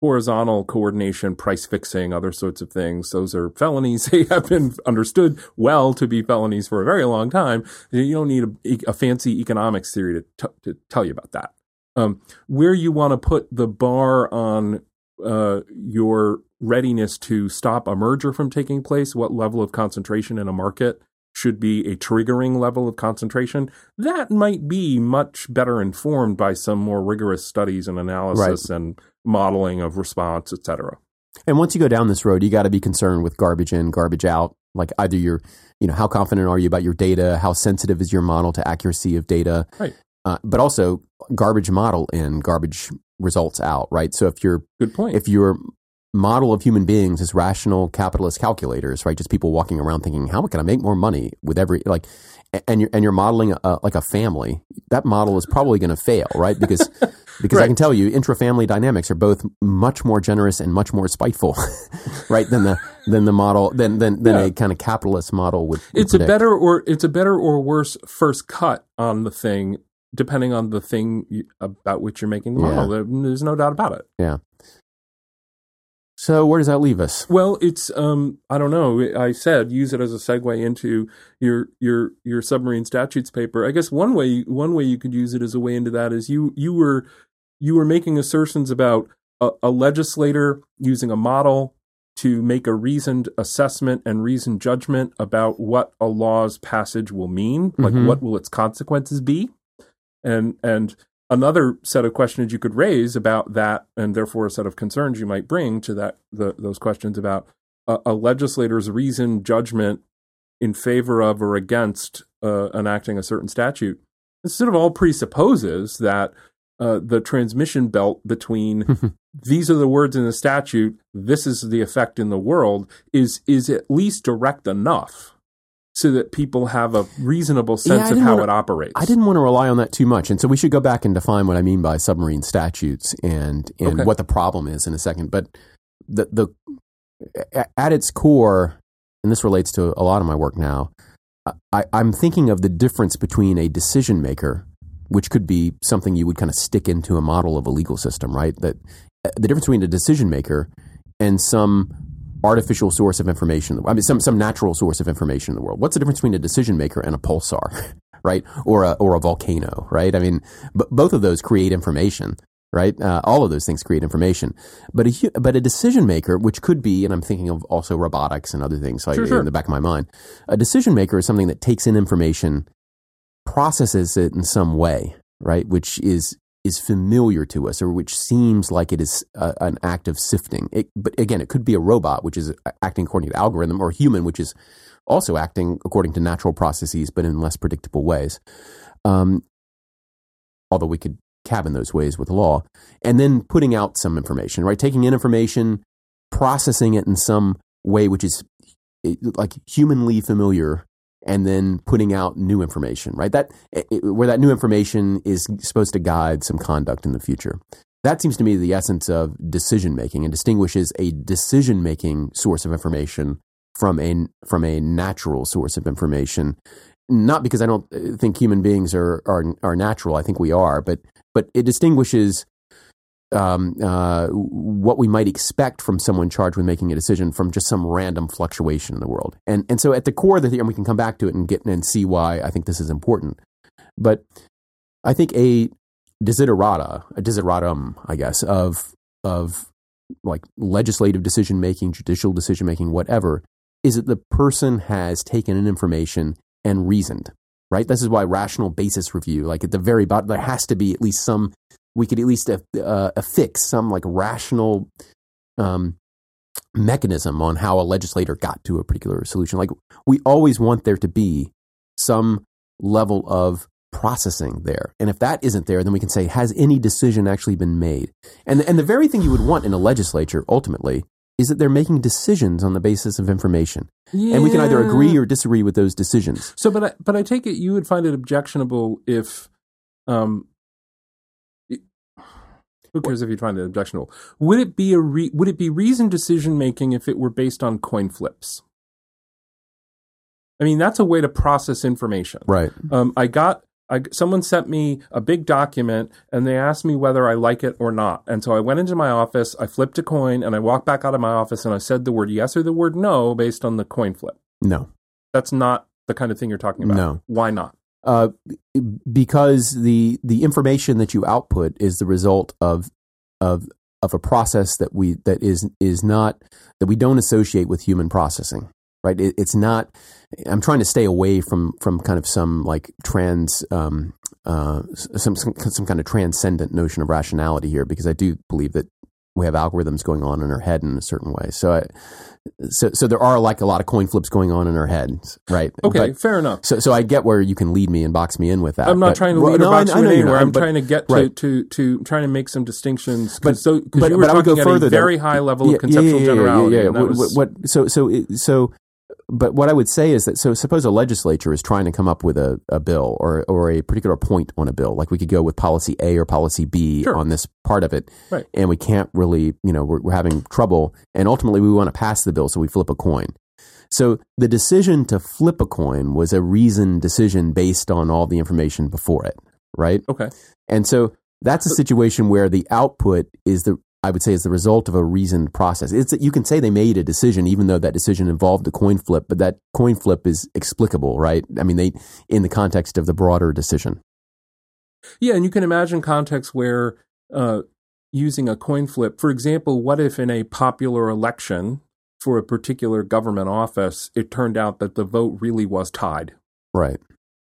Speaker 2: horizontal coordination, price fixing, other sorts of things. Those are felonies. They have been understood well to be felonies for a very long time. You don't need a, a fancy economics theory to, t- to tell you about that. Um, where you want to put the bar on uh, your readiness to stop a merger from taking place, what level of concentration in a market should be a triggering level of concentration, that might be much better informed by some more rigorous studies and analysis and modeling of response, et cetera.
Speaker 1: And once you go down this road, you got to be concerned with garbage in, garbage out. Like either you're, you know, how confident are you about your data? How sensitive is your model to accuracy of data?
Speaker 2: Right.
Speaker 1: Uh, but also garbage model in, garbage results out. Right. So if you're
Speaker 2: Good point.
Speaker 1: if your model of human beings is rational capitalist calculators, right? Just people walking around thinking, how can I make more money with every like, and you're and you're modeling a, like a family. That model is probably going to fail, right? Because because I can tell you, intra-family dynamics are both much more generous and much more spiteful, right? Than the than the model than than than
Speaker 2: Yeah.
Speaker 1: a kind of capitalist model would.
Speaker 2: it's a better or it's a better or worse first cut on the thing, depending on the thing you, about which you're making the
Speaker 1: Yeah.
Speaker 2: model. There- There's no doubt about it.
Speaker 1: Yeah. So where does that leave us?
Speaker 2: Well, it's um I don't know. I said use it as a segue into your your your submarine statutes paper. I guess one way one way you could use it as a way into that is you you were you were making assertions about a, a legislator using a model to make a reasoned assessment and reasoned judgment about what a law's passage will mean, like
Speaker 1: Mhm.
Speaker 2: what will its consequences be, and and another set of questions you could raise about that, and therefore a set of concerns you might bring to that the, those questions about a, a legislator's reasoned judgment in favor of or against uh, enacting a certain statute. It sort of all presupposes that uh, the transmission belt between these are the words in the statute, this is the effect in the world, is is at least direct enough so that people have a reasonable
Speaker 1: Yeah,
Speaker 2: sense of how
Speaker 1: wanna-
Speaker 2: it operates.
Speaker 1: I didn't want to rely on that too much, and so we should go back and define what I mean by submarine statutes and and
Speaker 2: Okay.
Speaker 1: what the problem is in a second. But the the at its core, and this relates to a lot of my work now. I, I'm thinking of the difference between a decision maker, which could be something you would kind of stick into a model of a legal system, right? That uh, the difference between a decision maker and some artificial source of information. I mean, some some natural source of information in the world. What's the difference between a decision maker and a pulsar, right? Or a or a volcano, right? I mean, b- both of those create information, right? Uh, all of those things create information. But a but a decision maker, which could be, and I'm thinking of also robotics and other things like
Speaker 2: Sure, sure.
Speaker 1: in the back of my mind. A decision maker is something that takes in information, processes it in some way, right? Which is is familiar to us, or which seems like it is a, an act of sifting. It, but again, it could be a robot, which is acting according to algorithm, or a human, which is also acting according to natural processes, but in less predictable ways. Um, although we could cabin those ways with law, and then putting out some information, right? Taking in information, processing it in some way which is like humanly familiar, and then putting out new information, right? That eh, eh, where that new information is supposed to guide some conduct in the future. That seems to me the essence of decision making, and distinguishes a decision making source of information from a from a natural source of information. Not because I don't uh, think human beings are are are natural. I think we are, but but it distinguishes um, uh, what we might expect from someone charged with making a decision from just some random fluctuation in the world. And and so at the core of the theorem, we can come back to it and get and see why I think this is important. But I think a desiderata, a desideratum, I guess, of of like legislative decision making, judicial decision making, whatever, is that the person has taken in information and reasoned. Right. This is why rational basis review, like at the very bottom, there has to be at least some. We could at least uh, uh, affix some like rational um, mechanism on how a legislator got to a particular solution. Like we always want there to be some level of processing there. And if that isn't there, then we can say, has any decision actually been made? And, and the very thing you would want in a legislature ultimately is that they're making decisions on the basis of information. And we can either agree or disagree with those decisions.
Speaker 2: So, but I, but I take it you would find it objectionable if, um, who cares if you find it objectionable? Would it be a re, would it be reasoned decision making if it were based on coin flips? I mean, that's a way to process information.
Speaker 1: Right.
Speaker 2: Um, I got I, someone sent me a big document and they asked me whether I like it or not. And so I went into my office, I flipped a coin, and I walked back out of my office and I said the word yes or the word no based on the coin flip.
Speaker 1: No.
Speaker 2: That's not the kind of thing you're talking about.
Speaker 1: No.
Speaker 2: Why not?
Speaker 1: Uh, because the the information that you output is the result of of of a process that we that is is not that we don't associate with human processing right? It, it's not i'm trying to stay away from from kind of some like trans um uh some, some some kind of transcendent notion of rationality here because i do believe that we have algorithms going on in our head in a certain way so I, so so there are like a lot of coin flips going on in our heads right
Speaker 2: Okay,
Speaker 1: But-
Speaker 2: fair enough.
Speaker 1: so, so I get where you can lead me and box me in with that.
Speaker 2: I'm not
Speaker 1: but-
Speaker 2: trying to
Speaker 1: well,
Speaker 2: lead
Speaker 1: no,
Speaker 2: or box
Speaker 1: I- I
Speaker 2: you
Speaker 1: you're
Speaker 2: anywhere.
Speaker 1: not,
Speaker 2: I'm
Speaker 1: but-
Speaker 2: trying to get to,
Speaker 1: right.
Speaker 2: to, to trying to make some distinctions
Speaker 1: But-
Speaker 2: so,
Speaker 1: but-
Speaker 2: you were
Speaker 1: but I would go
Speaker 2: at
Speaker 1: further
Speaker 2: a very high level
Speaker 1: yeah,
Speaker 2: of conceptual
Speaker 1: yeah, yeah, yeah,
Speaker 2: generality.
Speaker 1: Yeah, yeah.
Speaker 2: that
Speaker 1: What,
Speaker 2: was-
Speaker 1: what, so, so, it- so, but what I would say is that so suppose a legislature is trying to come up with a, a bill or or a particular point on a bill. Like we could go with policy A or policy B
Speaker 2: Sure.
Speaker 1: on this part of it,
Speaker 2: Right.
Speaker 1: and we can't really, you know, we're, we're having trouble, and ultimately we want to pass the bill, so we flip a coin. So the decision to flip a coin was a reasoned decision based on all the information before it, right?
Speaker 2: okay.
Speaker 1: And so that's a situation where the output is the I would say is the result of a reasoned process. It's you can say they made a decision even though that decision involved a coin flip, but that coin flip is explicable, right? I mean, they in the context of the broader decision.
Speaker 2: Yeah, and you can imagine contexts where uh, using a coin flip, for example, what if in a popular election for a particular government office, it turned out that the vote really was tied.
Speaker 1: Right.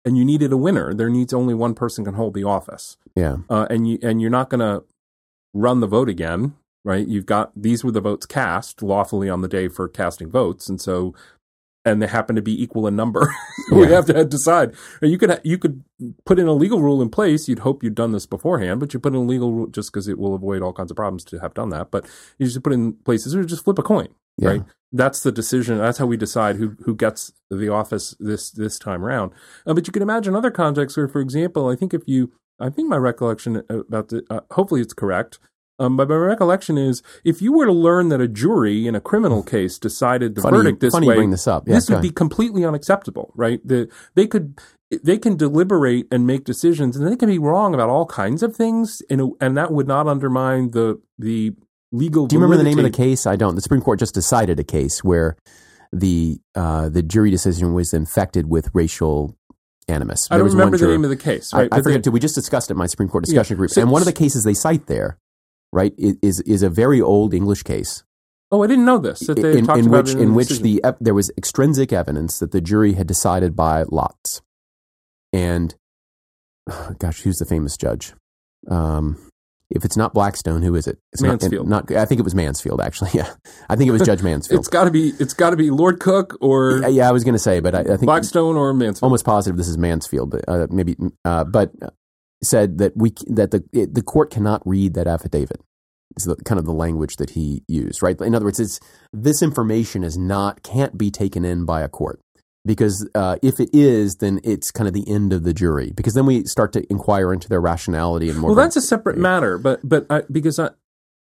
Speaker 2: And you needed a winner. There needs only one person can hold the office.
Speaker 1: Yeah.
Speaker 2: Uh, and you and you're not going to run the vote again, right? You've got these were the votes cast lawfully on the day for casting votes, and so and they happen to be equal in number. we
Speaker 1: Yeah.
Speaker 2: have to decide. You could you could put in a legal rule in place. You'd hope you'd done this beforehand, but you put in a legal rule just because it will avoid all kinds of problems to have done that. But you just put in places or just flip a coin,
Speaker 1: Yeah.
Speaker 2: right? That's the decision. That's how we decide who who gets the office this this time around. Uh, but you can imagine other contexts where, for example, I think if you, I think my recollection about the, uh, hopefully it's correct. Um, but my recollection is, if you were to learn that a jury in a criminal case decided the
Speaker 1: Funny,
Speaker 2: verdict this
Speaker 1: funny
Speaker 2: way,
Speaker 1: you bring this up. Yeah,
Speaker 2: this would be completely unacceptable, right? The, they could they can deliberate and make decisions, and they can be wrong about all kinds of things, and and that would not undermine the the legal.
Speaker 1: Do you remember the name of the case? I don't. The Supreme Court just decided a case where the uh, the jury decision was infected with racial animus.
Speaker 2: I
Speaker 1: There
Speaker 2: remember the
Speaker 1: juror-
Speaker 2: name of the case.
Speaker 1: I,
Speaker 2: Right?
Speaker 1: I
Speaker 2: But
Speaker 1: forget
Speaker 2: they-
Speaker 1: too. We just discussed it in my Supreme Court discussion group,
Speaker 2: So-
Speaker 1: and one of the cases they cite there, right, is is a very old English case
Speaker 2: Oh, I didn't know this. That they
Speaker 1: in, in which in
Speaker 2: the
Speaker 1: which the ep- there was extrinsic evidence that the jury had decided by lots, and gosh, who's the famous judge? Um, if it's not Blackstone, who is it? It's not-
Speaker 2: Mansfield.
Speaker 1: Not, I think it was Mansfield. Actually, yeah, I think it was Judge Mansfield.
Speaker 2: it's got to be it's got to be Lord Coke or
Speaker 1: yeah, yeah, I was going to say, but I, I think
Speaker 2: Blackstone or Mansfield.
Speaker 1: almost positive this is Mansfield, but uh, maybe, uh, but said that we that the it, the court cannot read that affidavit. Is the, kind of the language that he used, right? In other words, it's this information is not can't be taken in by a court because uh, if it is, then it's kind of the end of the jury because then we start to inquire into their rationality and more.
Speaker 2: well, that's a separate matter, but but I, because I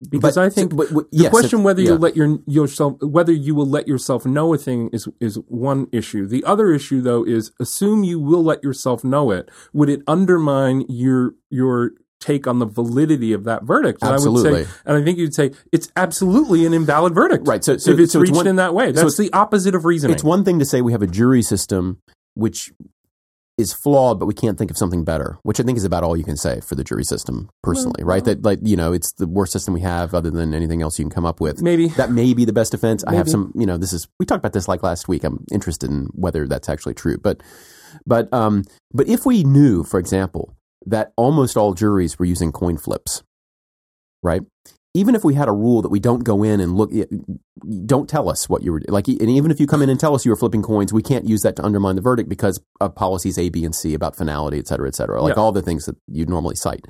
Speaker 2: because
Speaker 1: but-
Speaker 2: I think
Speaker 1: but- but-
Speaker 2: the
Speaker 1: yes,
Speaker 2: question whether
Speaker 1: yeah.
Speaker 2: you let your yourself whether you will let yourself know a thing is is one issue. The other issue though is assume you will let yourself know it. Would it undermine your your take on the validity of that verdict? And I would
Speaker 1: Absolutely.
Speaker 2: say, and I think you'd say it's absolutely an invalid verdict,
Speaker 1: Right, so- so-
Speaker 2: if it's
Speaker 1: so it's
Speaker 2: reached
Speaker 1: one-
Speaker 2: in that way, that's
Speaker 1: it's-
Speaker 2: the opposite of reasoning.
Speaker 1: It's one thing to say we have a jury system which is flawed, but we can't think of something better, which I think is about all you can say for the jury system personally, right? That like you know, it's the worst system we have other than anything else you can come up with.
Speaker 2: Maybe.
Speaker 1: that may be the best defense. I have some, you know, this is we talked about this like last week. I'm interested in whether that's actually true, but but um but if we knew, for example, that almost all juries were using coin flips, right? Even if we had a rule that we don't go in and look, don't tell us what you were like, and even if you come in and tell us you were flipping coins, we can't use that to undermine the verdict because of policies A, B, and C about finality, et cetera, et cetera, like
Speaker 2: Yeah.
Speaker 1: all the things that you'd normally cite.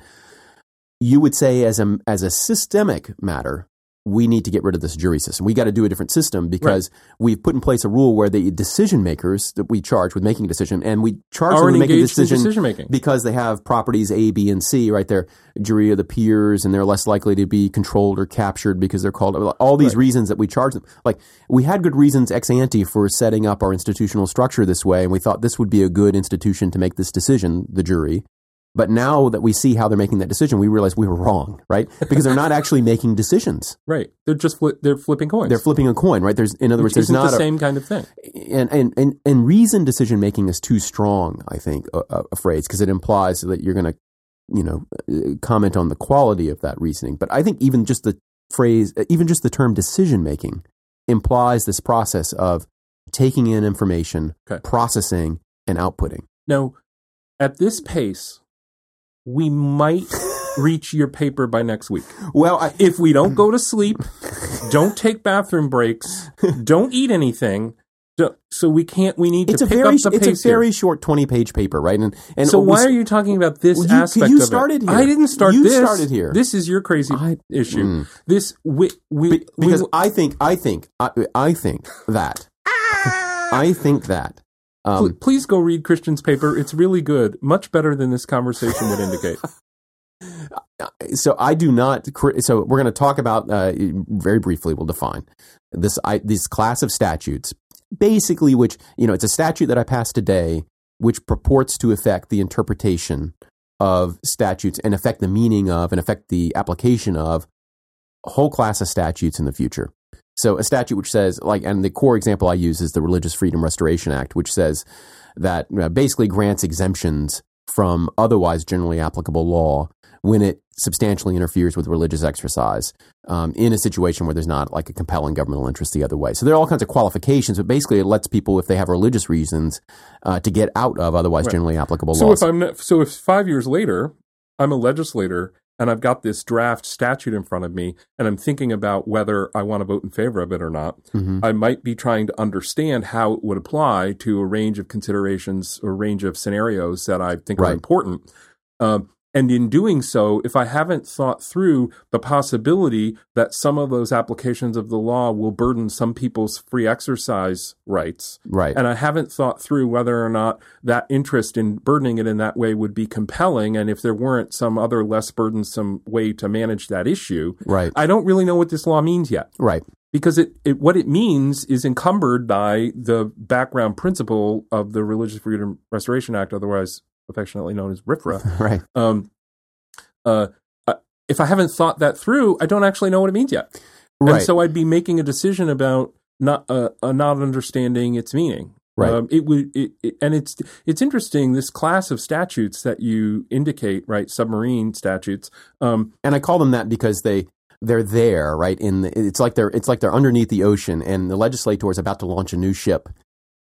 Speaker 1: You would say, as a as a systemic matter, we need to get rid of this jury system. We got to do a different system because we've put in place a rule where the decision makers that we charge with making a decision, and we charge them with making a decision
Speaker 2: decision making.
Speaker 1: because they have properties A, B, and C, right? They're jury of the peers, and they're less likely to be controlled or captured because they're called all these
Speaker 2: Right.
Speaker 1: reasons that we charge them. Like we had good reasons ex ante for setting up our institutional structure this way, and we thought this would be a good institution to make this decision, the jury. But now that we see how they're making that decision, we realize we were wrong, right? Because they're not actually making decisions;
Speaker 2: Right. They're just fli- they're flipping coins.
Speaker 1: they're flipping a coin, right? There's, in other words, there's not
Speaker 2: the
Speaker 1: a,
Speaker 2: same kind of thing.
Speaker 1: and and and, and reason decision making is too strong i think a, a- a phrase because it implies that you're going to you know uh, comment on the quality of that reasoning but i think even just the phrase uh, even just the term decision making implies this process of taking in information
Speaker 2: Okay.
Speaker 1: processing and outputting
Speaker 2: Now, at this pace, we might reach your paper by next week.
Speaker 1: well I,
Speaker 2: If we don't go to sleep, don't take bathroom breaks, don't eat anything, don't- so we can't. We need
Speaker 1: it's
Speaker 2: to pick
Speaker 1: very
Speaker 2: up the
Speaker 1: it's a
Speaker 2: pace here.
Speaker 1: very short 20 page paper right and and
Speaker 2: So why
Speaker 1: s-
Speaker 2: are you talking about this
Speaker 1: Well, you-
Speaker 2: aspect
Speaker 1: you
Speaker 2: of
Speaker 1: started
Speaker 2: it?
Speaker 1: here.
Speaker 2: I didn't start
Speaker 1: You
Speaker 2: this.
Speaker 1: started here.
Speaker 2: This is your crazy
Speaker 1: I-
Speaker 2: issue.
Speaker 1: Mm.
Speaker 2: This we we,
Speaker 1: Be- because
Speaker 2: we
Speaker 1: I think I think I, I think that I think that um,
Speaker 2: pl- please go read Christian's paper. It's really good, much better than this conversation would indicate.
Speaker 1: so I do not. So we're going to talk about uh, very briefly. We'll define this I, this class of statutes, basically, which you know, it's a statute that I passed today, which purports to affect the interpretation of statutes and affect the meaning of and affect the application of a whole class of statutes in the future. So a statute which says, like, and the core example I use is the Religious Freedom Restoration Act, which says that basically grants exemptions from otherwise generally applicable law when it substantially interferes with religious exercise um, in a situation where there's not like a compelling governmental interest the other way. So there are all kinds of qualifications, but basically it lets people, if they have religious reasons, uh, to get out of otherwise
Speaker 2: Right.
Speaker 1: generally applicable
Speaker 2: So
Speaker 1: laws.
Speaker 2: if I'm so if five years later I'm a legislator and I've got this draft statute in front of me and I'm thinking about whether I want to vote in favor of it or not,
Speaker 1: Mhm.
Speaker 2: I might be trying to understand how it would apply to a range of considerations or range of scenarios that I think
Speaker 1: Right.
Speaker 2: are important. Um, and in doing so, if I haven't thought through the possibility that some of those applications of the law will burden some people's free exercise rights,
Speaker 1: Right.
Speaker 2: and I haven't thought through whether or not that interest in burdening it in that way would be compelling, and if there weren't some other less burdensome way to manage that issue,
Speaker 1: right.
Speaker 2: I don't really know what this law means yet
Speaker 1: Right.
Speaker 2: because it, it what it means is encumbered by the background principle of the Religious Freedom Restoration Act, otherwise affectionately known as RFRA.
Speaker 1: Right.
Speaker 2: Um, uh, if I haven't thought that through, I don't actually know what it means yet,
Speaker 1: Right.
Speaker 2: and so I'd be making a decision about not uh, uh, not understanding its meaning.
Speaker 1: Right.
Speaker 2: Um, it would, it, it, and it's it's interesting. This class of statutes that you indicate, right? Submarine statutes. Um,
Speaker 1: and I call them that because they they're there, right? In the, it's like they're it's like they're underneath the ocean, and the legislator is about to launch a new ship,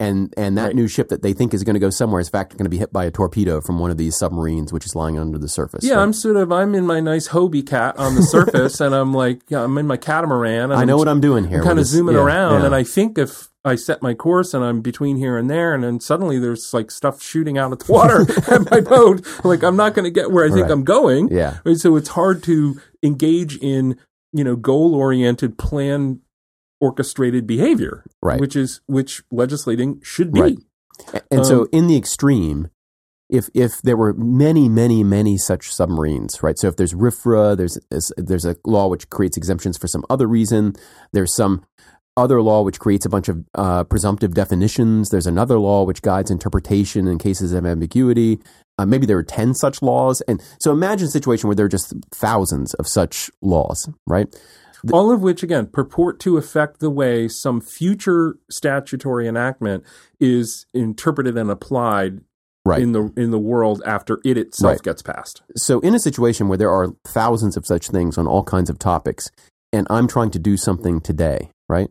Speaker 1: and and that
Speaker 2: Right.
Speaker 1: new ship that they think is going to go somewhere is in fact going to be hit by a torpedo from one of these submarines, which is lying under the surface.
Speaker 2: Yeah,
Speaker 1: right?
Speaker 2: I'm sort of I'm in my nice Hobie cat on the surface, and I'm like yeah, I'm in my catamaran. And
Speaker 1: I know what I'm doing here.
Speaker 2: I'm kind of zooming
Speaker 1: yeah,
Speaker 2: around,
Speaker 1: yeah.
Speaker 2: and I think if I set my course and I'm between here and there, and then suddenly there's like stuff shooting out of the water at my boat, like I'm not going to get where I think
Speaker 1: Right.
Speaker 2: I'm going.
Speaker 1: yeah,
Speaker 2: So it's hard to engage in you know goal oriented, plan orchestrated behavior,
Speaker 1: Right.
Speaker 2: Which is which legislating should be.
Speaker 1: Right. and so
Speaker 2: Um,
Speaker 1: in the extreme. If, if there were many many many such submarines, right? So if there's RFRA, there's there's a law which creates exemptions for some other reason. There's some other law which creates a bunch of uh, presumptive definitions. There's another law which guides interpretation in cases of ambiguity. Uh, maybe there are 10 such laws. And so imagine a situation where there are just thousands of such laws, right?
Speaker 2: All of which, again, purport to affect the way some future statutory enactment is interpreted and applied
Speaker 1: Right.
Speaker 2: in the in the world after it itself
Speaker 1: Right.
Speaker 2: gets passed.
Speaker 1: So in a situation where there are thousands of such things on all kinds of topics, and I'm trying to do something today, right?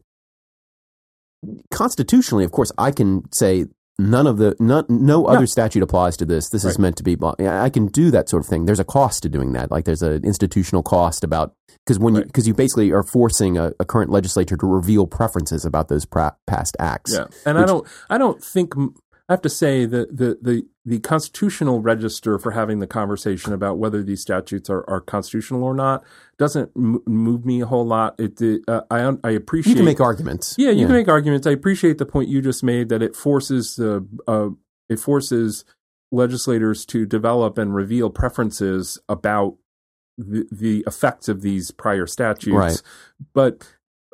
Speaker 1: Constitutionally, of course, I can say none of the none, no other statute applies to this. This is meant to be. I can do that sort of thing. There's a cost to doing that. Like there's an institutional cost about because when you
Speaker 2: Right.
Speaker 1: because you basically are forcing a, a current legislature to reveal preferences about those pra- past acts.
Speaker 2: Yeah, and I don't I don't think I have to say that the the the constitutional register for having the conversation about whether these statutes are, are constitutional or not doesn't m- move me a whole lot. It uh, I I appreciate
Speaker 1: You can make arguments.
Speaker 2: Yeah, you can make arguments. I appreciate the point you just made that it forces the uh, it forces legislators to develop and reveal preferences about the, the effects of these prior statutes.
Speaker 1: Right.
Speaker 2: But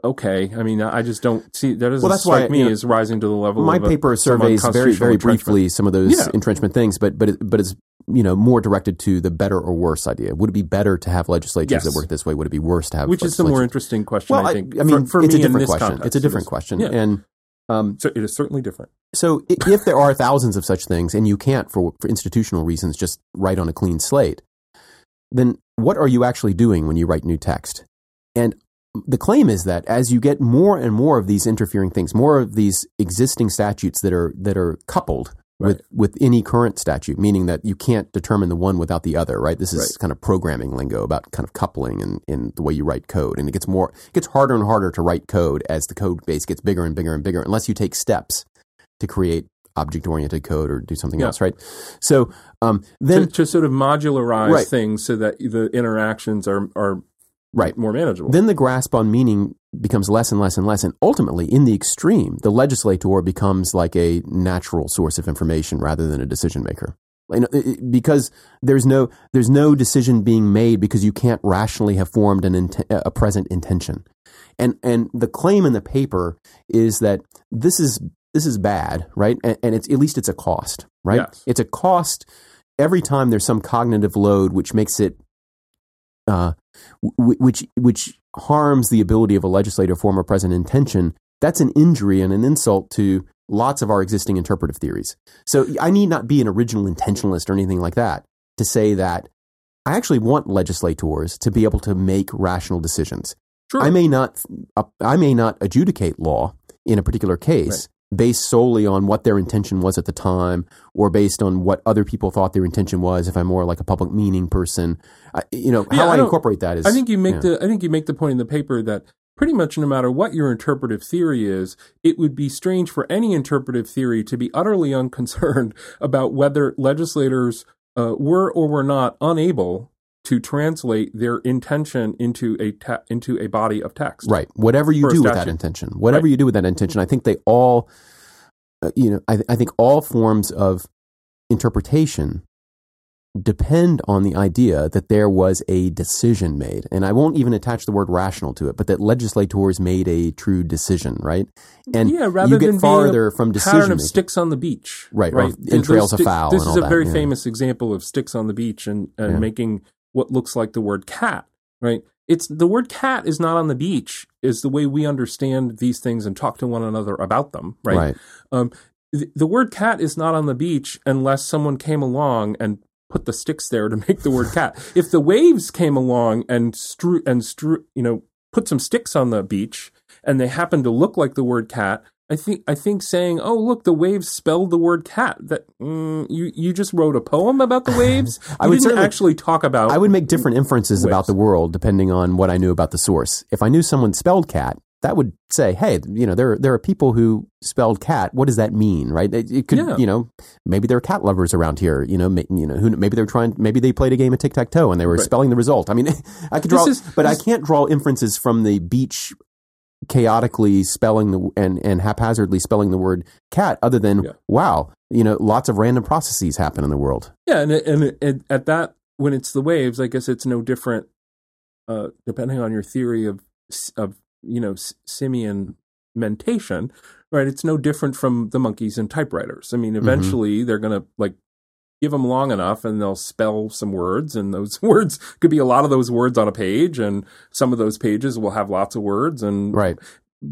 Speaker 2: okay, I mean, I just don't see that doesn't
Speaker 1: Well, that's
Speaker 2: strike
Speaker 1: why,
Speaker 2: me
Speaker 1: you know,
Speaker 2: as rising to the level.
Speaker 1: my paper surveys very very briefly some of those
Speaker 2: Yeah.
Speaker 1: entrenchment things but but it, but it's you know more directed to the better or worse idea would it be better to have legislatures
Speaker 2: Yes.
Speaker 1: that work this way would it be worse to have
Speaker 2: which is the more interesting question.
Speaker 1: well
Speaker 2: I think.
Speaker 1: I, mean
Speaker 2: for, for
Speaker 1: it's
Speaker 2: me
Speaker 1: a different question
Speaker 2: context,
Speaker 1: it's a different
Speaker 2: is.
Speaker 1: question
Speaker 2: Yeah.
Speaker 1: and um,
Speaker 2: So it is certainly different.
Speaker 1: so if there are thousands of such things and you can't for for institutional reasons just write on a clean slate then what are you actually doing when you write new text and the claim is that as you get more and more of these interfering things, more of these existing statutes that are that are coupled with with any current statute, meaning that you can't determine the one without the other, right? This is
Speaker 2: Right.
Speaker 1: kind of programming lingo about kind of coupling in, in the way you write code, and it gets more it gets harder and harder to write code as the code base gets bigger and bigger and bigger, unless you take steps to create object oriented code or do something
Speaker 2: Yeah.
Speaker 1: else, right? So um, then
Speaker 2: to, to sort of modularize
Speaker 1: Right.
Speaker 2: things so that the interactions are are
Speaker 1: Right.
Speaker 2: more manageable.
Speaker 1: Then the grasp on meaning becomes less and less and less. And ultimately, in the extreme, the legislator becomes like a natural source of information rather than a decision maker. You know, it- it- because there's no there's no decision being made because you can't rationally have formed an a present intention, and and the claim in the paper is that this is this is bad, right? And, and it's at least it's a cost, right?
Speaker 2: Yes.
Speaker 1: It's a cost every time there's some cognitive load which makes it uh, w- which which harms the ability of a legislator to form a present intention, that's an injury and an insult to lots of our existing interpretive theories. So I need not be an original intentionalist or anything like that to say that I actually want legislators to be able to make rational decisions.
Speaker 2: Sure.
Speaker 1: I may not uh, I may not adjudicate law in a particular case based solely on what their intention was at the time or based on what other people thought their intention was if I'm more like a public meaning person. I, you know,
Speaker 2: Yeah,
Speaker 1: how
Speaker 2: I
Speaker 1: I, incorporate that is
Speaker 2: I think you make
Speaker 1: yeah.
Speaker 2: the I think you make the point in the paper that pretty much no matter what your interpretive theory is, it would be strange for any interpretive theory to be utterly unconcerned about whether legislators uh, were or were not unable to translate their intention into a te- into a body of text.
Speaker 1: Right. Whatever you do with that intention, whatever
Speaker 2: Right.
Speaker 1: you do with that intention, I think they all, uh, you know, I, I think all forms of interpretation depend on the idea that there was a decision made. And I won't even attach the word rational to it, but that legislators made a true decision, right? And
Speaker 2: yeah, rather
Speaker 1: you get
Speaker 2: than
Speaker 1: farther from decision
Speaker 2: pattern of
Speaker 1: making.
Speaker 2: sticks on the beach,
Speaker 1: Right,
Speaker 2: Right, Those
Speaker 1: of
Speaker 2: sti-
Speaker 1: fowl
Speaker 2: This
Speaker 1: and
Speaker 2: is a
Speaker 1: that,
Speaker 2: very
Speaker 1: yeah.
Speaker 2: famous example of sticks on the beach and, and
Speaker 1: Yeah.
Speaker 2: making what looks like the word cat. Right, it's the word cat is not on the beach. Is the way we understand these things and talk to one another about them. Right.
Speaker 1: right.
Speaker 2: Um, the, the word cat is not on the beach unless someone came along and put the sticks there to make the word cat. If the waves came along and strew and strew, you know, put some sticks on the beach and they happen to look like the word cat, I think I think saying, "Oh, look, the waves spelled the word cat." That mm, you you just wrote a poem about the waves.
Speaker 1: I would
Speaker 2: didn't actually talk about.
Speaker 1: I would make different inferences about the world depending on what I knew about the source. If I knew someone spelled cat, that would say, "Hey, you know, there there are people who spelled cat. What does that mean?" Right? It, it could,
Speaker 2: Yeah.
Speaker 1: you know, maybe there are cat lovers around here. You know, ma- you know, who, maybe they're trying. Maybe they played a game of tic tac toe and they were
Speaker 2: Right.
Speaker 1: spelling the result. I mean, I could draw,
Speaker 2: is-
Speaker 1: but I can't draw inferences from the beach chaotically spelling the and and haphazardly spelling the word cat other than
Speaker 2: Yeah.
Speaker 1: wow you know lots of random processes happen in the world
Speaker 2: Yeah, and it- and, it- at that when it's the waves, I guess it's no different. Uh, depending on your theory of of you know simian mentation, right? It's no different from the monkeys and typewriters. I mean, eventually they're gonna like give them long enough, and they'll spell some words, and those words could be a lot of those words on a page, and some of those pages will have lots of words, and
Speaker 1: right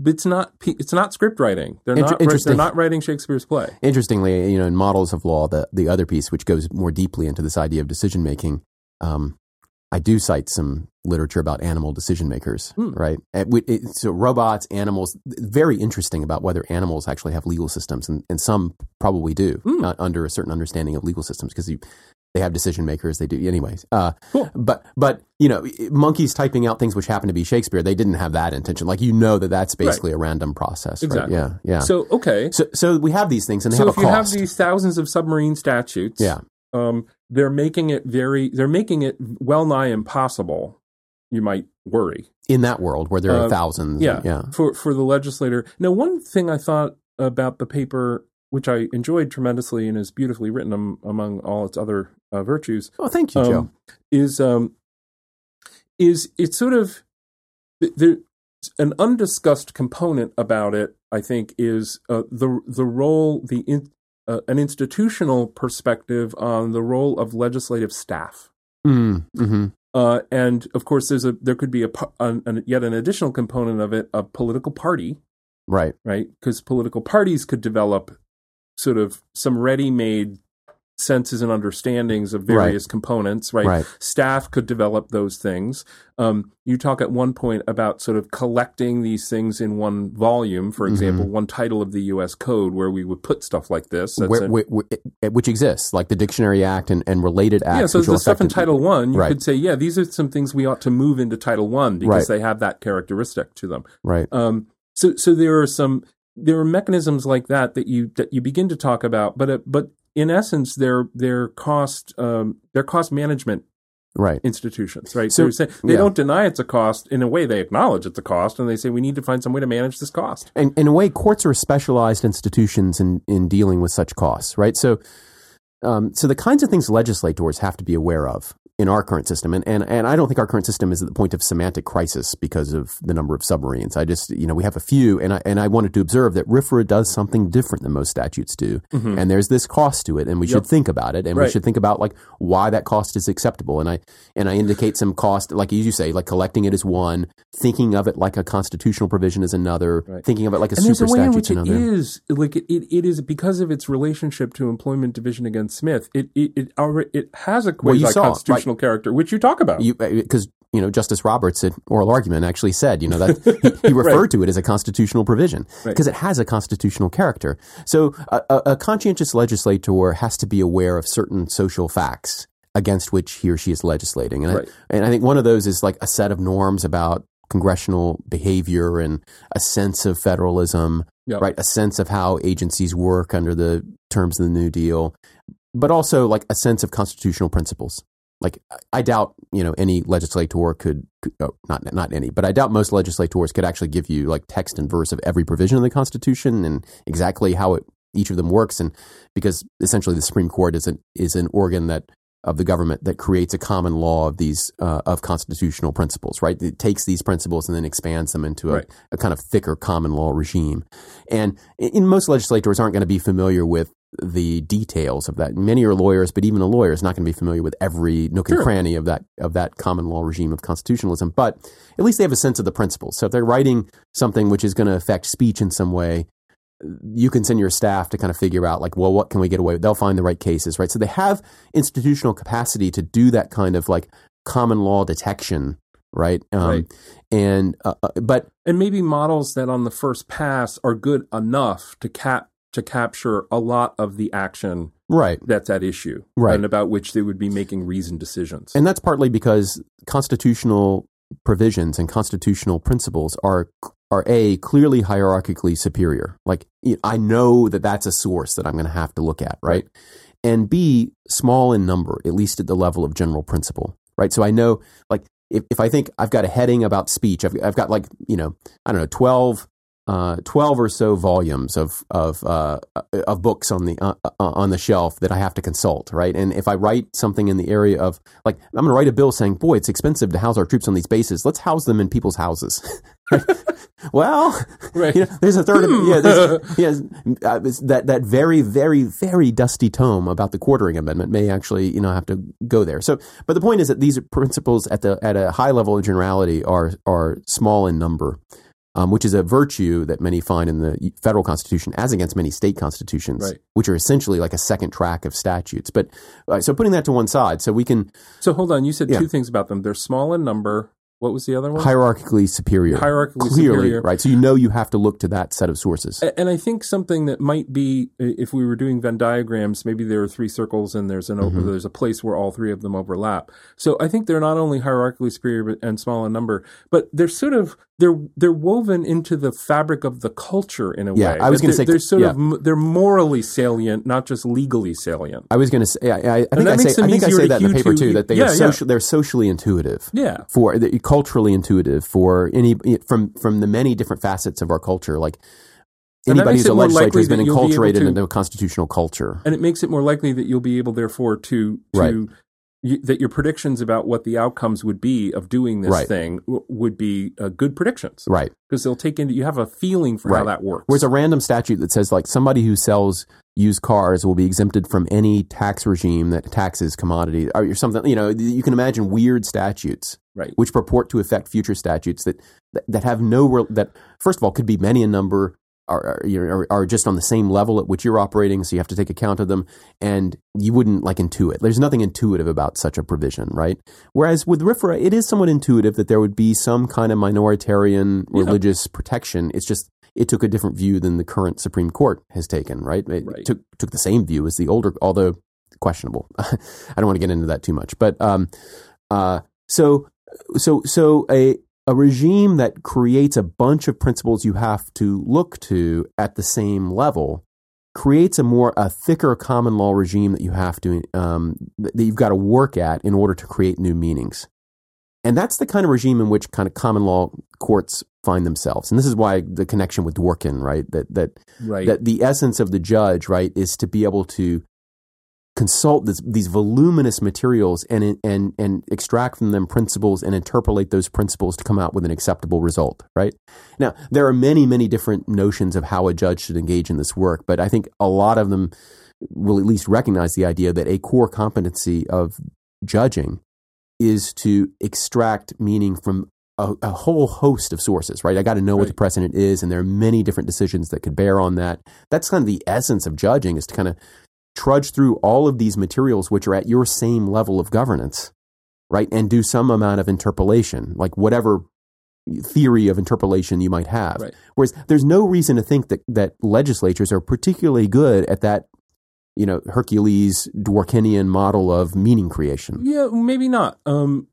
Speaker 2: It's not it's not script writing. They're
Speaker 1: Inter-
Speaker 2: not they're not writing Shakespeare's play.
Speaker 1: Interestingly, you know, in models of law, the the other piece, which goes more deeply into this idea of decision making, um, I do cite some literature about animal decision makers,
Speaker 2: Hmm.
Speaker 1: right? It, so robots, animals, very interesting about whether animals actually have legal systems, and, and some probably do
Speaker 2: Hmm.
Speaker 1: uh, under a certain understanding of legal systems because they have decision makers. They do, anyways. Uh,
Speaker 2: Cool.
Speaker 1: But but you know, monkeys typing out things which happen to be Shakespeare, they didn't have that intention. Like you know that that's basically a random process,
Speaker 2: Exactly.
Speaker 1: right? Yeah, yeah.
Speaker 2: So okay,
Speaker 1: So, so we have these things, and they
Speaker 2: so if you have these thousands of submarine statutes,
Speaker 1: yeah,
Speaker 2: um, they're making it very, they're making it well nigh impossible. You might worry,
Speaker 1: in that world where there are
Speaker 2: Uh,
Speaker 1: thousands.
Speaker 2: yeah,
Speaker 1: yeah,
Speaker 2: for for the legislator. Now, one thing I thought about the paper, which I enjoyed tremendously and is beautifully written am, among all its other uh, virtues,
Speaker 1: Oh, thank you, Joe.
Speaker 2: um, is um, is it's sort of th- there an undiscussed component about it. I think is uh, the the role the in, uh, an institutional perspective on the role of legislative staff.
Speaker 1: Mm, hmm
Speaker 2: Uh, and of course, there's a there could be a, pu- an, an yet an additional component of it, a political party,
Speaker 1: Right.
Speaker 2: right? Because political parties could develop sort of some ready-made senses and understandings of various components, right?
Speaker 1: Right.
Speaker 2: Staff could develop those things. Um, you talk at one point about sort of collecting these things in one volume, for
Speaker 1: Mm-hmm.
Speaker 2: example, one title of the U.S. Code where we would put stuff like this.
Speaker 1: Where, where, where- which exists, like the Dictionary Act and, and related acts.
Speaker 2: yeah, so the stuff in. Title One, you
Speaker 1: Right.
Speaker 2: could say, yeah, these are some things we ought to move into Title One because
Speaker 1: Right.
Speaker 2: they have that characteristic to them.
Speaker 1: Right.
Speaker 2: Um, so, so there are some there are mechanisms like that that you that you begin to talk about, but uh, but in essence, they're they're cost um, they're cost management
Speaker 1: Right.
Speaker 2: institutions, right?
Speaker 1: So-
Speaker 2: So, they
Speaker 1: yeah.
Speaker 2: don't deny it's a cost. In a way, they acknowledge it's a cost, and they say we need to find some way to manage this cost.
Speaker 1: And in a way, courts are specialized institutions in, in dealing with such costs, right? So, um, so the kinds of things legislators have to be aware of in our current system. And, and and I don't think our current system is at the point of semantic crisis because of the number of submarines. I just you know we have a few, and I and I wanted to observe that RFRA does something different than most statutes do,
Speaker 2: Mhm.
Speaker 1: and there's this cost to it, and we
Speaker 2: Yep.
Speaker 1: should think about it, and we should think about like why that cost is acceptable. And I and I indicate some cost, like as you say, like collecting it is one, thinking of it like a constitutional provision is another,
Speaker 2: Right.
Speaker 1: thinking of it like a
Speaker 2: and
Speaker 1: super
Speaker 2: a way in which it
Speaker 1: another.
Speaker 2: is like it, it, it is because of its relationship to employment division against Smith. It it it, it has a
Speaker 1: Well, you
Speaker 2: quasi
Speaker 1: saw,
Speaker 2: character, which you talk about.
Speaker 1: because uh, you know Justice Roberts at oral argument actually said you know that he, he referred to it as a constitutional provision
Speaker 2: Right.
Speaker 1: because it has a constitutional character. So a, a, a conscientious legislator has to be aware of certain social facts against which he or she is legislating, and
Speaker 2: Right.
Speaker 1: I, and I think one of those is like a set of norms about congressional behavior and a sense of federalism,
Speaker 2: Yep.
Speaker 1: right? A sense of how agencies work under the terms of the New Deal, but also like a sense of constitutional principles like I doubt you know any legislator could, could oh, not not any, but I doubt most legislators could actually give you like text and verse of every provision of the Constitution and exactly how it each of them works, and because essentially the Supreme Court is an is an organ that of the government that creates a common law of these uh, of constitutional principles, right? It takes these principles and then expands them into a,
Speaker 2: Right.
Speaker 1: a kind of thicker common law regime, and in, in most legislators aren't going to be familiar with the details of that. Many are lawyers, but even a lawyer is not going to be familiar with every nook and
Speaker 2: Sure.
Speaker 1: cranny of that of that common law regime of constitutionalism. But at least they have a sense of the principles. So if they're writing something which is going to affect speech in some way, you can send your staff to kind of figure out like, well, what can we get away with? They'll find the right cases, right? So they have institutional capacity to do that kind of like common law detection, right? Um,
Speaker 2: Right.
Speaker 1: And uh, uh, but
Speaker 2: and maybe models that on the first pass are good enough to cap to capture a lot of the action
Speaker 1: right,
Speaker 2: that's at issue
Speaker 1: Right.
Speaker 2: and about which they would be making reasoned decisions.
Speaker 1: And that's partly because constitutional provisions and constitutional principles are are a clearly hierarchically superior. Like I know that that's a source that I'm going to have to look at, right? And b small in number, at least at the level of general principle, right? So I know, like if if I think I've got a heading about speech, I've I've got like you know I don't know twelve. Uh, twelve or so volumes of of uh, of books on the uh, uh, on the shelf that I have to consult, right? And if I write something in the area of like I'm going to write a bill saying, "Boy, it's expensive to house our troops on these bases. Let's house them in people's houses." well,
Speaker 2: Right.
Speaker 1: you know, there's a third.
Speaker 2: Hmm.
Speaker 1: Of, yeah, there's, yes, uh, that that very very very dusty tome about the quartering amendment may actually you know have to go there. So, but the point is that these principles at the at a high level of generality are are small in number. Um, which is a virtue that many find in the federal constitution, as against many state constitutions,
Speaker 2: Right.
Speaker 1: which are essentially like a second track of statutes. But uh, so putting that to one side, so we can
Speaker 2: so hold on, you said
Speaker 1: Yeah.
Speaker 2: two things about them. They're small in number. What was the other one?
Speaker 1: hierarchically superior,
Speaker 2: Hierarchically
Speaker 1: clearly,
Speaker 2: superior.
Speaker 1: right? So you know you have to look to that set of sources.
Speaker 2: And I think something that might be, if we were doing Venn diagrams, maybe there are three circles and there's an
Speaker 1: Mm-hmm.
Speaker 2: there's a place where all three of them overlap. So I think they're not only hierarchically superior and small in number, but they're sort of they're they're woven into the fabric of the culture in a
Speaker 1: Yeah,
Speaker 2: way.
Speaker 1: I was gonna say-
Speaker 2: they're sort
Speaker 1: yeah.
Speaker 2: of they're morally salient, not just legally salient.
Speaker 1: I was going to say, I, I, I think I say, I think I say that in the paper
Speaker 2: to-
Speaker 1: too. That they
Speaker 2: yeah,
Speaker 1: are social, they're socially intuitive.
Speaker 2: Yeah,
Speaker 1: for the, culturally intuitive for any from from the many different facets of our culture. Like anybody who's a legislator has been
Speaker 2: that you'll be
Speaker 1: enculturated
Speaker 2: to-
Speaker 1: into a constitutional culture.
Speaker 2: and it makes it more likely that you'll be able, therefore, to to
Speaker 1: Right.
Speaker 2: You, that your predictions about what the outcomes would be of doing this
Speaker 1: Right.
Speaker 2: thing w- would be uh, good predictions.
Speaker 1: Right.
Speaker 2: because they'll take into you have a feeling for how that works.
Speaker 1: Whereas a random statute that says like somebody who sells used cars will be exempted from any tax regime that taxes commodity or something. You know, you can imagine weird statutes
Speaker 2: right,
Speaker 1: which purport to affect future statutes that that, that have no real, that first of all could be many in number are, are, are are just on the same level at which you're operating so you have to take account of them and you wouldn't like intuit. There's nothing intuitive about such a provision right? Whereas with RFRA it is somewhat intuitive that there would be some kind of minoritarian
Speaker 2: Yeah.
Speaker 1: religious protection. It's just it took a different view than the current Supreme Court has taken right? It
Speaker 2: Right.
Speaker 1: took took the same view as the older although questionable. I don't want to get into that too much but um uh so so so a a regime that creates a bunch of principles you have to look to at the same level creates a more a thicker common law regime that you have to um, that you've got to work at in order to create new meanings and that's the kind of regime in which kind of common law courts find themselves and this is why the connection with Dworkin right that that
Speaker 2: right.
Speaker 1: that the essence of the judge right is to be able to consult this, these voluminous materials and and and extract from them principles and interpolate those principles to come out with an acceptable result right now there are many many different notions of how a judge should engage in this work but i think a lot of them will at least recognize the idea that a core competency of judging is to extract meaning from a, a whole host of sources, right? I got to know right. what the precedent is, and there are many different decisions that could bear on that. That's kind of the essence of judging is to kind of trudge through all of these materials which are at your same level of governance, right? And do some amount of interpolation, like whatever theory of interpolation you might have. Right. Whereas there's no reason to think that, that legislatures are particularly good at that you know Hercules Dworkinian model of meaning creation.
Speaker 2: Yeah, maybe not. Um,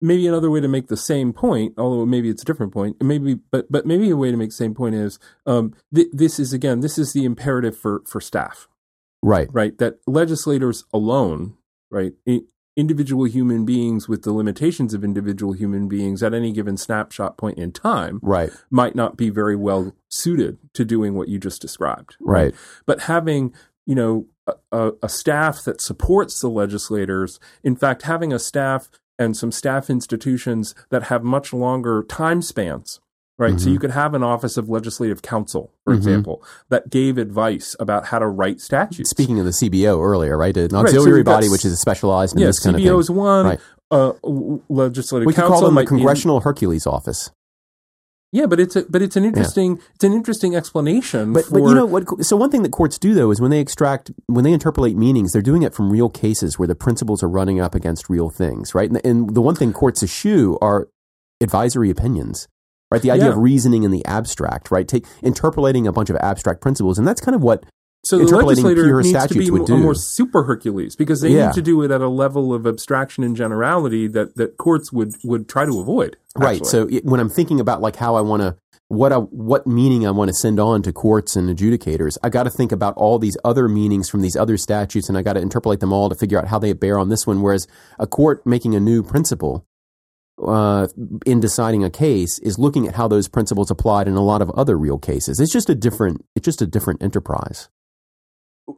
Speaker 2: maybe another way to make the same point, although maybe it's a different point. Maybe, but but maybe a way to make the same point is um, th- this is again this is the imperative for for staff,
Speaker 1: right?
Speaker 2: Right. That legislators alone, right, individual human beings with the limitations of individual human beings at any given snapshot point in time
Speaker 1: right.
Speaker 2: might not be very well suited to doing what you just described.
Speaker 1: Right. right.
Speaker 2: But having, you know, a, a, staff that supports the legislators, in fact, having a staff and some staff institutions that have much longer time spans right? Mm-hmm. So you could have an Office of Legislative Counsel, for mm-hmm. example, that gave advice about how to write statutes.
Speaker 1: Speaking of the CBO earlier, right? An auxiliary right, so body which is specialized in
Speaker 2: yeah,
Speaker 1: this kind
Speaker 2: CBO of thing.
Speaker 1: CBO
Speaker 2: is one. Right. Uh, legislative
Speaker 1: we
Speaker 2: Counsel
Speaker 1: could call them the Congressional Hercules Office.
Speaker 2: Yeah, but it's a, but it's an interesting yeah. it's an interesting explanation.
Speaker 1: But,
Speaker 2: for,
Speaker 1: but you know what? So one thing that courts do though is when they extract when they interpolate meanings, they're doing it from real cases where the principles are running up against real things, right? And, and the one thing courts eschew are advisory opinions right? The idea yeah. of reasoning in the abstract, right? Take interpolating a bunch of abstract principles, and that's kind of what
Speaker 2: so the legislator needs to be a more super Hercules because they yeah. need to do it at a level of abstraction and generality that, that courts would, would try to avoid.
Speaker 1: Actually. Right. So it, when I'm thinking about like how I want to what I, what meaning I want to send on to courts and adjudicators, I got to think about all these other meanings from these other statutes, and I got to interpolate them all to figure out how they bear on this one. Whereas a court making a new principle uh, in deciding a case is looking at how those principles applied in a lot of other real cases. It's just a different. It's just a different enterprise.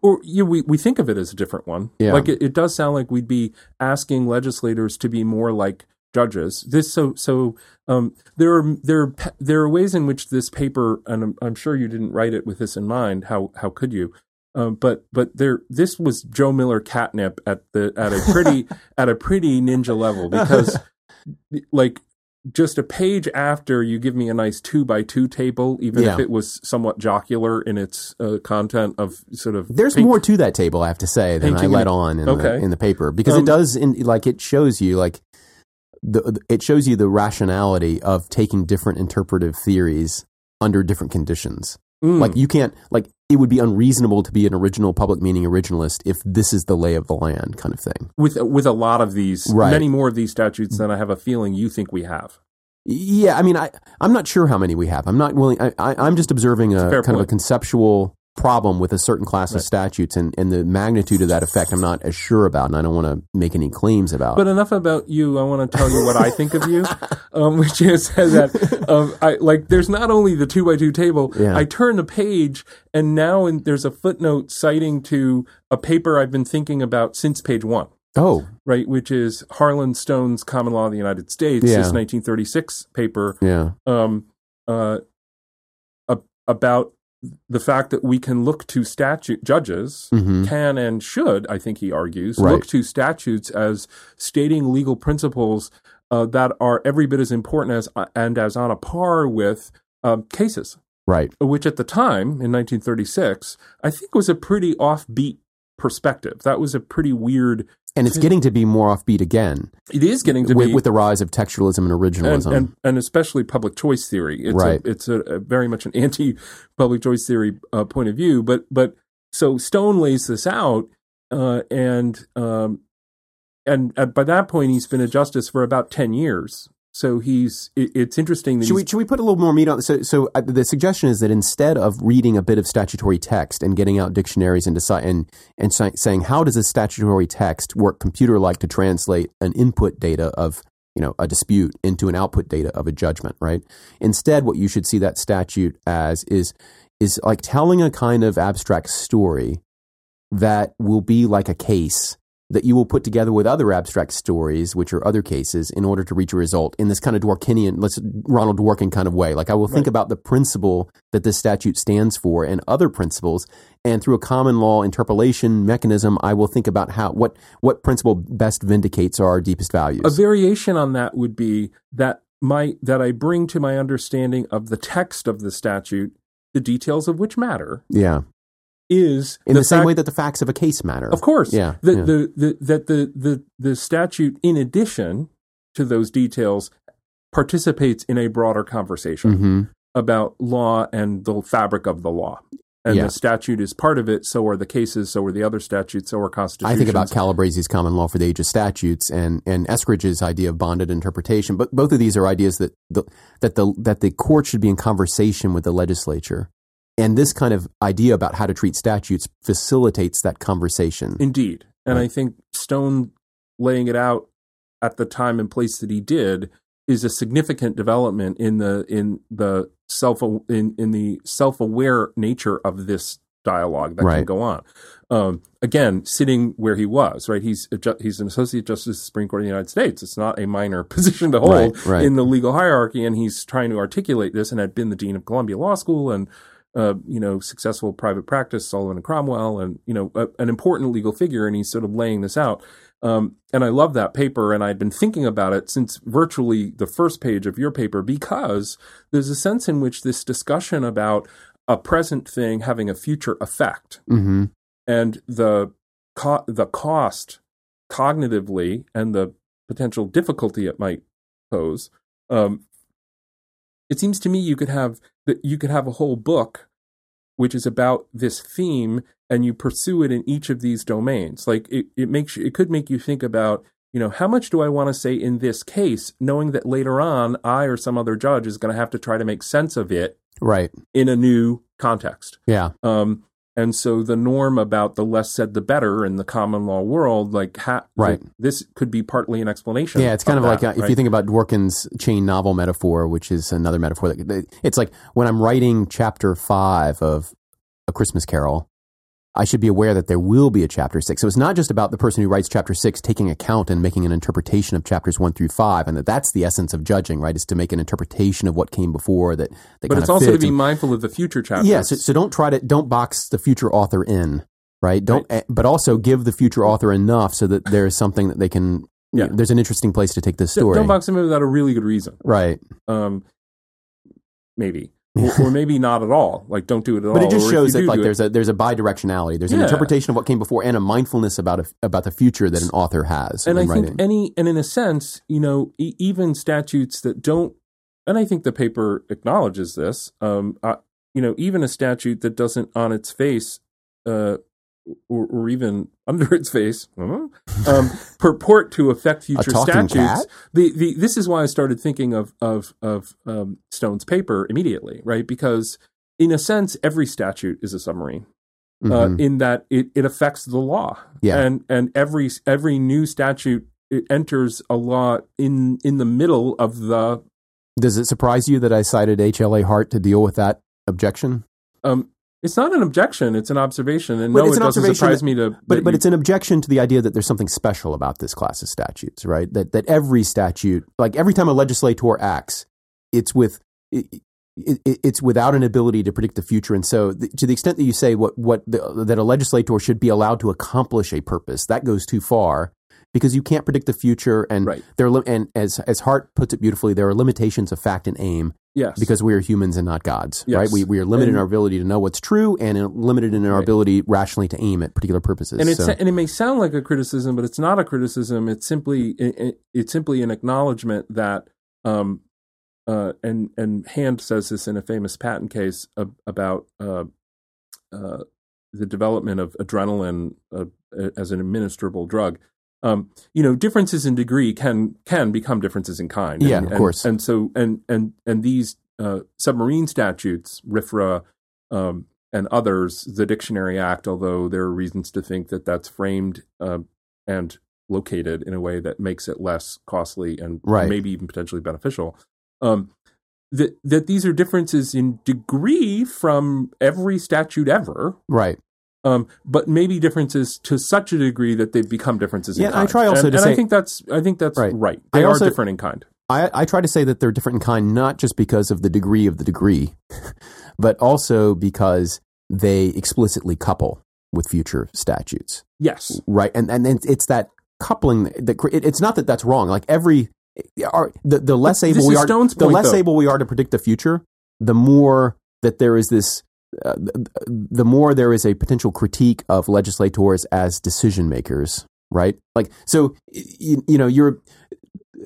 Speaker 2: Or yeah, we we think of it as a different one.
Speaker 1: Yeah.
Speaker 2: Like it, it does sound like we'd be asking legislators to be more like judges. This so so um, there are there there are ways in which this paper, and I'm, I'm, sure you didn't write it with this in mind. How how could you? Um, but but there this was Joe Miller catnip at the at a pretty at a pretty ninja level because like just a page after you give me a nice two by two table, even yeah. if it was somewhat jocular in its uh, content of sort of.
Speaker 1: There's more to that table, I have to say, than I let on in, okay. the, in the paper because um, it does, in, like, it shows you like the it shows you the rationality of taking different interpretive theories under different conditions. Mm. Like you can't like it would be unreasonable to be an original public meaning originalist if this is the lay of the land kind of thing.
Speaker 2: With with a lot of these, right. many more of these statutes than I have a feeling you think we have.
Speaker 1: Yeah, I mean, I I'm not sure how many we have. I'm not willing. I, I am just observing a, a kind point. of a conceptual problem with a certain class right. of statutes and, and the magnitude of that effect I'm not as sure about and I don't want to make any claims about.
Speaker 2: But enough about you. I want to tell you what I think of you, um, which is that um, I like there's not only the two by two table. Yeah. I turn the page and now in, there's a footnote citing to a paper I've been thinking about since page one.
Speaker 1: Oh,
Speaker 2: right, which is Harlan Stone's Common Law of the United States, yeah. his 1936 paper.
Speaker 1: Yeah.
Speaker 2: Um, uh, about the fact that we can look to statute judges mm-hmm. can and should, I think he argues, right. look to statutes as stating legal principles uh, that are every bit as important as uh, and as on a par with um, cases.
Speaker 1: Right.
Speaker 2: Which at the time in 1936, I think was a pretty offbeat perspective. That was a pretty weird
Speaker 1: and it's getting to be more offbeat again.
Speaker 2: It is getting to
Speaker 1: with,
Speaker 2: be
Speaker 1: with the rise of textualism and originalism,
Speaker 2: and, and, and especially public choice theory. It's
Speaker 1: right.
Speaker 2: A, it's a, a very much an anti-public choice theory uh, point of view. But but so Stone lays this out, uh, and um, and at, by that point he's been a justice for about ten years. So he's. It, it's interesting. That
Speaker 1: should we should we put a little more meat on? So so uh, the suggestion is that instead of reading a bit of statutory text and getting out dictionaries and decide and and saying how does a statutory text work computer like to translate an input data of you know a dispute into an output data of a judgment, right? Instead, what you should see that statute as is is like telling a kind of abstract story that will be like a case that you will put together with other abstract stories, which are other cases, in order to reach a result in this kind of Dworkinian, let's Ronald Dworkin kind of way. Like I will think
Speaker 2: Right.
Speaker 1: about the principle that this statute stands for and other principles, and through a common law interpolation mechanism, I will think about how what what principle best vindicates our deepest values.
Speaker 2: A variation on that would be that my that I bring to my understanding of the text of the statute, the details of which matter,
Speaker 1: yeah,
Speaker 2: is
Speaker 1: in the, same
Speaker 2: fact-
Speaker 1: way that the facts of a case matter.
Speaker 2: Of course.
Speaker 1: Yeah,
Speaker 2: The,
Speaker 1: yeah.
Speaker 2: The, the, that the, the, the statute, in addition to those details, participates in a broader conversation
Speaker 1: hmm
Speaker 2: about law and the fabric of the law. And
Speaker 1: Yeah.
Speaker 2: the statute is part of it, so are the cases, so are the other statutes, so are constitutions.
Speaker 1: I think about Calabresi's common law for the age of statutes and and Eskridge's idea of bonded interpretation. But both of these are ideas that the that the that the court should be in conversation with the legislature. And this kind of idea about how to treat statutes facilitates that conversation.
Speaker 2: Indeed. And
Speaker 1: Right.
Speaker 2: I think Stone laying it out at the time and place that he did is a significant development in the in the self in in the self-aware nature of this dialogue that can go on. Um, again, sitting where he was, right? He's a ju- he's an associate justice of the Supreme Court of the United States. It's not a minor position to hold
Speaker 1: Right, right.
Speaker 2: in the legal hierarchy, and he's trying to articulate this. And had been the dean of Columbia Law School and uh, you know, successful private practice, Sullivan and Cromwell, and you know, a, an important legal figure, and he's sort of laying this out. Um, and I love that paper, and I'd been thinking about it since virtually the first page of your paper because there's a sense in which this discussion about a present thing having a future effect
Speaker 1: hmm
Speaker 2: and the co- the cost cognitively and the potential difficulty it might pose. Um, it seems to me you could have that you could have a whole book which is about this theme and you pursue it in each of these domains like it, it makes you, it could make you think about you know how much do i want to say in this case knowing that later on i or some other judge is going to have to try to make sense of it
Speaker 1: Right.
Speaker 2: in a new context
Speaker 1: Yeah.
Speaker 2: um, and so the norm about the less said the better in the common law world, like ha-
Speaker 1: Right.
Speaker 2: this could be partly an explanation.
Speaker 1: Yeah, it's kind of, like
Speaker 2: that,
Speaker 1: uh, if you think about Dworkin's chain novel metaphor, which is another metaphor that it's like when I'm writing chapter five of A Christmas Carol, I should be aware that there will be a chapter six. So it's not just about the person who writes chapter six taking account and making an interpretation of chapters one through five, and that that's the essence of judging, right? Is to make an interpretation of what came before that. that
Speaker 2: but it's also to be
Speaker 1: and-
Speaker 2: mindful of the future chapters.
Speaker 1: yeah. So, so don't try to don't box the future author in, right? Don't, eh, but also give the future author enough so that there is something that they can.
Speaker 2: Yeah.
Speaker 1: There's an interesting place to take this story,
Speaker 2: Don't box them in without a really good reason.
Speaker 1: right?
Speaker 2: Um, maybe, or, or maybe not at all. Like don't do it at all.
Speaker 1: But it just
Speaker 2: or
Speaker 1: shows that
Speaker 2: do
Speaker 1: like
Speaker 2: do it-
Speaker 1: there's a there's a bidirectionality. There's an interpretation of what came before and a mindfulness about a, about the future that an author has
Speaker 2: and I
Speaker 1: writing.
Speaker 2: think any and in a sense, you know, e- even statutes that don't, and I think the paper acknowledges this. Um, uh, you know, even a statute that doesn't on its face, uh, or, or even under its face, huh, um, purport to affect future statutes.
Speaker 1: cat?
Speaker 2: The the this is why I started thinking of of of um, Stone's paper immediately, right? Because in a sense, every statute is a submarine uh,
Speaker 1: Mhm.
Speaker 2: in that it, it affects the law.
Speaker 1: Yeah.
Speaker 2: And and every every new statute it enters a law in in the middle of the
Speaker 1: Does it surprise you that I cited HLA Hart to deal with that objection?
Speaker 2: um it's not an objection, it's an observation. And
Speaker 1: But
Speaker 2: no,
Speaker 1: it's
Speaker 2: it doesn't surprise
Speaker 1: that-
Speaker 2: me to
Speaker 1: But but
Speaker 2: you-
Speaker 1: it's an objection to the idea that there's something special about this class of statutes, right? That that every statute, like every time a legislator acts, it's with it, it, it's without an ability to predict the future, and so the, to the extent that you say what what the, that a legislator should be allowed to accomplish a purpose, that goes too far because you can't predict the future, and
Speaker 2: Right.
Speaker 1: there are, and as as Hart puts it beautifully, there are limitations of fact and aim
Speaker 2: yes.
Speaker 1: because we are humans and not gods,
Speaker 2: Yes.
Speaker 1: right? We we are limited in our ability to know what's true, and limited in our
Speaker 2: Right.
Speaker 1: ability rationally to aim at particular purposes.
Speaker 2: and it's
Speaker 1: So-
Speaker 2: and it may sound like a criticism, but it's not a criticism. It's simply it, it- it's simply an acknowledgement that um uh and and Hand says this in a famous patent case ab- about uh uh the development of adrenaline uh, as an administrable drug. Um, you know, differences in degree can can become differences in kind.
Speaker 1: Yeah,
Speaker 2: and,
Speaker 1: of
Speaker 2: and-
Speaker 1: course.
Speaker 2: And so and and and these uh, submarine statutes, RFRA, um, and others, the Dictionary Act, although there are reasons to think that that's framed uh, and located in a way that makes it less costly and
Speaker 1: Right.
Speaker 2: maybe even potentially beneficial. Um, that that these are differences in degree from every statute ever,
Speaker 1: right.
Speaker 2: Um, but maybe differences to such a degree that they've become differences.
Speaker 1: Yeah,
Speaker 2: in
Speaker 1: I try also
Speaker 2: and,
Speaker 1: to
Speaker 2: and
Speaker 1: say-
Speaker 2: I think that's I think that's
Speaker 1: Right.
Speaker 2: right.
Speaker 1: I
Speaker 2: They
Speaker 1: also-
Speaker 2: are different in kind.
Speaker 1: I, I try to say that they're different in kind, not just because of the degree of the degree, but also because they explicitly couple with future statutes,
Speaker 2: Yes.
Speaker 1: right? And and it's that coupling that it, it's not that that's wrong. Like every our, the the less
Speaker 2: This
Speaker 1: able we are,
Speaker 2: Stone's
Speaker 1: the
Speaker 2: point,
Speaker 1: less
Speaker 2: though.
Speaker 1: able we are to predict the future, the more that there is this. Uh, the, more there is a potential critique of legislators as decision makers, right? Like, so you, you know, you're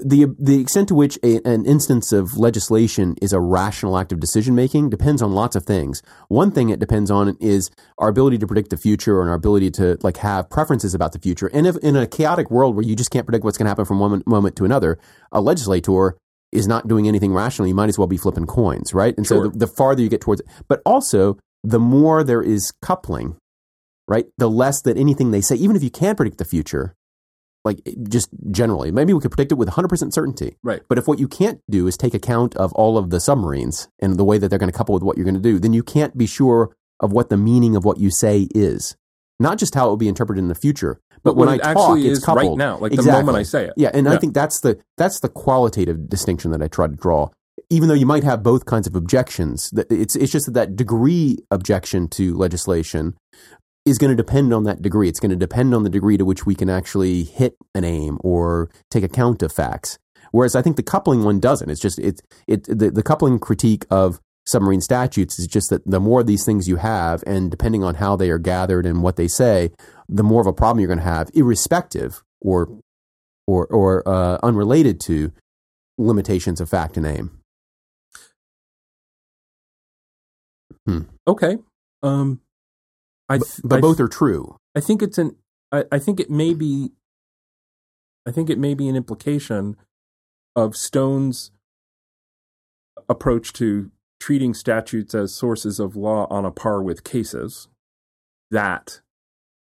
Speaker 1: the the extent to which a, an instance of legislation is a rational act of decision making depends on lots of things. One thing it depends on is our ability to predict the future and our ability to like have preferences about the future. And if in a chaotic world where you just can't predict what's going to happen from one moment to another, a legislator is not doing anything rational. You might as well be flipping coins, right? And so the, the farther you get towards it, but also the more there is coupling, right? The less that anything they say, even if you can predict the future, like just generally, maybe we could predict it with 100% certainty.
Speaker 2: Right.
Speaker 1: But if what you can't do is take account of all of the submarines and the way that they're going to couple with what you're going to do, then you can't be sure of what the meaning of what you say is. Not just how it will be interpreted in the future, but, when
Speaker 2: what
Speaker 1: I talk,
Speaker 2: actually
Speaker 1: it's
Speaker 2: is right now, like the moment I say it.
Speaker 1: Yeah, and I think that's the that's the qualitative distinction that I try to draw. Even though you might have both kinds of objections, it's it's just that that degree objection to legislation is going to depend on that degree. It's going to depend on the degree to which we can actually hit an aim or take account of facts. Whereas I think the coupling one doesn't. It's just it's it the, the coupling critique of submarine statutes is just that the more of these things you have, and depending on how they are gathered and what they say, the more of a problem you're going to have, irrespective or or or uh, unrelated to limitations of fact and aim.
Speaker 2: Okay. Um, I
Speaker 1: But,
Speaker 2: th-
Speaker 1: but
Speaker 2: I
Speaker 1: both
Speaker 2: th-
Speaker 1: are true.
Speaker 2: I think it's an. I, I think it may be. I think it may be an implication of Stone's approach to treating statutes as sources of law on a par with cases. That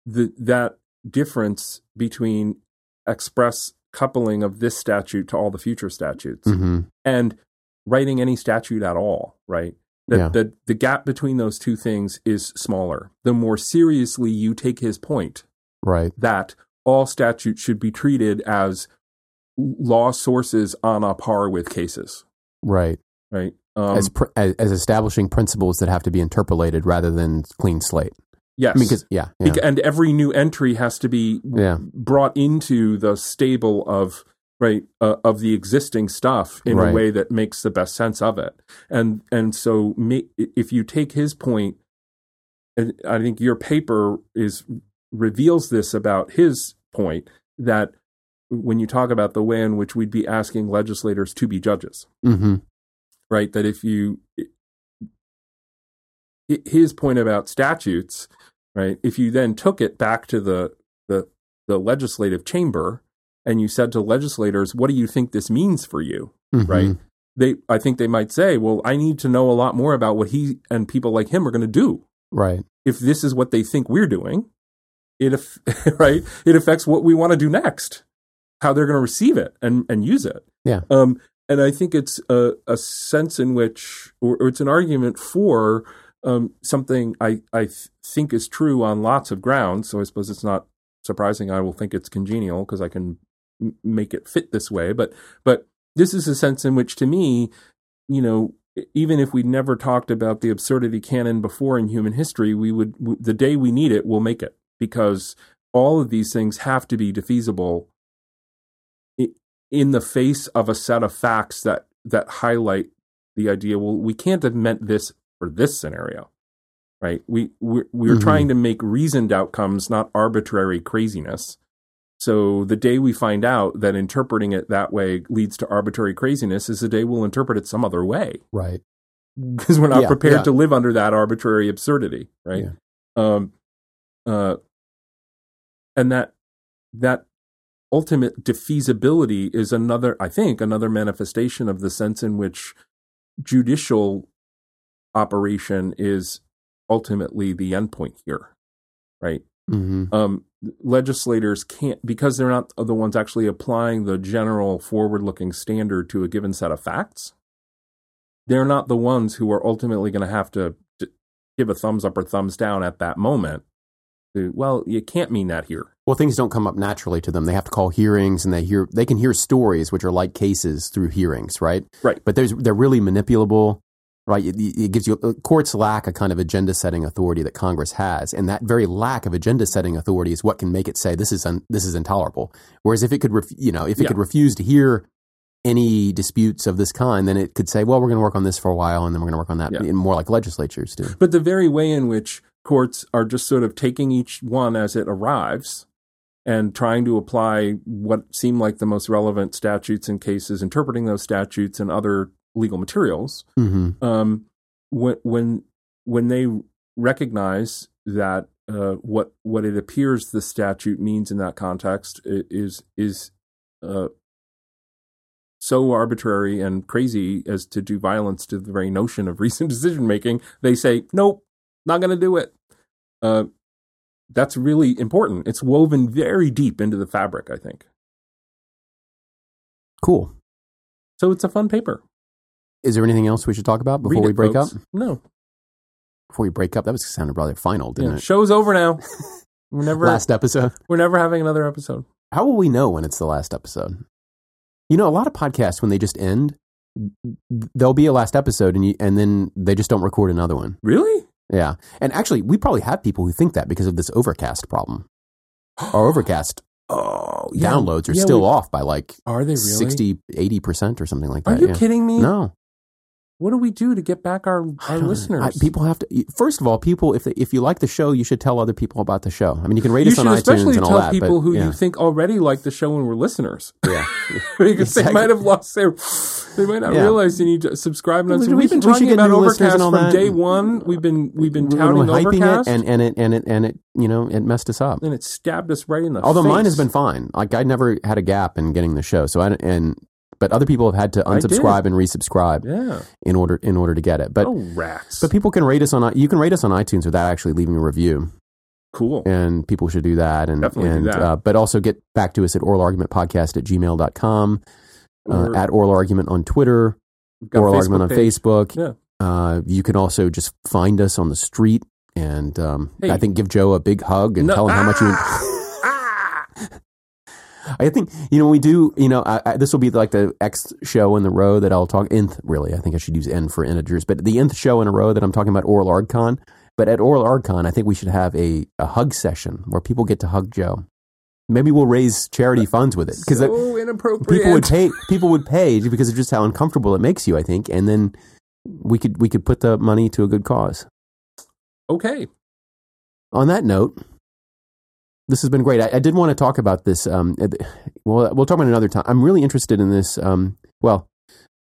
Speaker 2: the that difference between express coupling of this statute to all the future statutes
Speaker 1: hmm
Speaker 2: and writing any statute at all, right? That
Speaker 1: Yeah.
Speaker 2: the, the gap between those two things is smaller. The more seriously you take his point
Speaker 1: Right.
Speaker 2: that all statutes should be treated as law sources on a par with cases,
Speaker 1: Right.
Speaker 2: right? Um,
Speaker 1: as, pr- as as establishing principles that have to be interpolated rather than clean slate.
Speaker 2: yes.
Speaker 1: Because yeah, yeah,
Speaker 2: and every new entry has to be
Speaker 1: Yeah.
Speaker 2: brought into the stable of right uh, of the existing stuff in
Speaker 1: Right.
Speaker 2: a way that makes the best sense of it and and so ma- if you take his point and i think your paper is reveals this about his point that when you talk about the way in which we'd be asking legislators to be judges
Speaker 1: hmm
Speaker 2: right? That if you his point about statutes, right? If you then took it back to the the the legislative chamber and you said to legislators, "What do you think this means for you?"
Speaker 1: Mm-hmm.
Speaker 2: Right? They, I think they might say, "Well, I need to know a lot more about what he and people like him are going to do.
Speaker 1: Right.
Speaker 2: If this is what they think we're doing, it aff- right? It affects what we want to do next, how they're going to receive it and and use it."
Speaker 1: Yeah.
Speaker 2: Um, and I think it's a, a sense in which, or, or it's an argument for um, something I, I think is true on lots of grounds. So I suppose it's not surprising I will think it's congenial because I can m- make it fit this way. But but this is a sense in which, to me, you know, even if we never talked about the absurdity canon before in human history, we would w- the day we need it, we'll make it because all of these things have to be defeasible in the face of a set of facts that that highlight the idea. Well, we can't have meant this for this scenario, right? We we're, we're
Speaker 1: Mhm.
Speaker 2: trying to make reasoned outcomes, not arbitrary craziness. So the day we find out that interpreting it that way leads to arbitrary craziness is the day we'll interpret it some other way
Speaker 1: Right.
Speaker 2: because we're not
Speaker 1: Yeah,
Speaker 2: prepared
Speaker 1: yeah.
Speaker 2: to live under that arbitrary absurdity, right?
Speaker 1: Yeah.
Speaker 2: Um, uh, and that that ultimate defeasibility is another, I think, another manifestation of the sense in which judicial operation is ultimately the endpoint here, right?
Speaker 1: hmm
Speaker 2: um, legislators can't because they're not the ones actually applying the general forward-looking standard to a given set of facts. They're not the ones who are ultimately going to have to d- give a thumbs up or thumbs down at that moment. Well, you can't mean that here.
Speaker 1: Well, things don't come up naturally to them. They have to call hearings, and they hear they can hear stories which are like cases through hearings, right?
Speaker 2: Right.
Speaker 1: But there's they're really manipulable, right? It, it gives you uh, courts lack a kind of agenda setting authority that Congress has, and that very lack of agenda setting authority is what can make it say this is un, this is intolerable. Whereas if it could, ref, you know, if it
Speaker 2: Yeah.
Speaker 1: could refuse to hear any disputes of this kind, then it could say, well, we're going to work on this for a while, and then we're going to work on that,
Speaker 2: Yeah.
Speaker 1: more like legislatures do.
Speaker 2: But the very way in which courts are just sort of taking each one as it arrives and trying to apply what seem like the most relevant statutes and cases, interpreting those statutes and other legal materials,
Speaker 1: hmm
Speaker 2: um, when when when they recognize that uh, what what it appears the statute means in that context is is uh, so arbitrary and crazy as to do violence to the very notion of recent decision making, they say nope, not going to do it. Uh, that's really important. It's woven very deep into the fabric, I think.
Speaker 1: Cool.
Speaker 2: So it's a fun paper.
Speaker 1: Is there anything else we should talk about before
Speaker 2: Read
Speaker 1: we break
Speaker 2: folks.
Speaker 1: up?
Speaker 2: No,
Speaker 1: Before we break up, that was sounded rather final, didn't
Speaker 2: yeah,
Speaker 1: it?
Speaker 2: show's over now. We're never
Speaker 1: Last episode.
Speaker 2: we're never having another episode.
Speaker 1: How will we know when it's the last episode? You know, a lot of podcasts when they just end, there'll be a last episode, and you, and then they just don't record another one.
Speaker 2: Really?
Speaker 1: Yeah, and actually, we probably have people who think that because of this Overcast problem. Our Overcast
Speaker 2: Oh,
Speaker 1: downloads are
Speaker 2: yeah,
Speaker 1: still
Speaker 2: we-
Speaker 1: off by like
Speaker 2: Are they really?
Speaker 1: 60, 80 percent or something like that.
Speaker 2: Are you
Speaker 1: yeah.
Speaker 2: kidding me?
Speaker 1: No,
Speaker 2: What do we do to get back our, our listeners?
Speaker 1: I- people have to. First of all, people, if they, if you like the show, you should tell other people about the show. I mean, you can rate
Speaker 2: you
Speaker 1: us on iTunes
Speaker 2: especially
Speaker 1: and all
Speaker 2: tell
Speaker 1: that.
Speaker 2: people
Speaker 1: but,
Speaker 2: who
Speaker 1: yeah.
Speaker 2: you think already like the show and were listeners.
Speaker 1: yeah.
Speaker 2: because
Speaker 1: Exactly.
Speaker 2: they might have lost their. They might not
Speaker 1: Yeah.
Speaker 2: realize you need to subscribe. And
Speaker 1: We-
Speaker 2: we've been
Speaker 1: we
Speaker 2: talking about Overcast from
Speaker 1: that.
Speaker 2: day one. We've been we've been
Speaker 1: were
Speaker 2: touting
Speaker 1: hyping
Speaker 2: Overcast,
Speaker 1: it, and and it and it and it you know it messed us up.
Speaker 2: and it stabbed us right in the. Face.
Speaker 1: Although mine has been fine. Like I never had a gap in getting the show. So I and but other people have had to unsubscribe and resubscribe
Speaker 2: yeah.
Speaker 1: in order in order to get it. But
Speaker 2: oh rats!
Speaker 1: but people can rate us on you can rate us on iTunes without actually leaving a review,
Speaker 2: cool.
Speaker 1: and people should do that. And
Speaker 2: Definitely
Speaker 1: and
Speaker 2: that.
Speaker 1: Uh, but also get back to us at oralargumentpodcast at gmail.com, uh, at oral argument on Twitter,
Speaker 2: we've got a
Speaker 1: oral argument on
Speaker 2: page.
Speaker 1: Facebook.
Speaker 2: Yeah.
Speaker 1: Uh, you can also just find us on the street and um,
Speaker 2: Hey.
Speaker 1: I think give Joe a big hug and
Speaker 2: No-
Speaker 1: tell him how much you. I think you know we do. You know, I, I, this will be like the X show in the row that I'll talk. Nth, really, I think I should use N for integers, but the nth show in a row that I'm talking about Oral ArgCon. But at Oral ArgCon, I think we should have a, a hug session where people get to hug Joe. Maybe we'll raise charity funds with it because
Speaker 2: so inappropriate.
Speaker 1: people would pay. People would pay because of just how uncomfortable it makes you. I think, and then we could we could put the money to a good cause.
Speaker 2: Okay.
Speaker 1: On that note, this has been great. I, I did want to talk about this. Um, uh, well, we'll talk about it another time. I'm really interested in this. Um, well,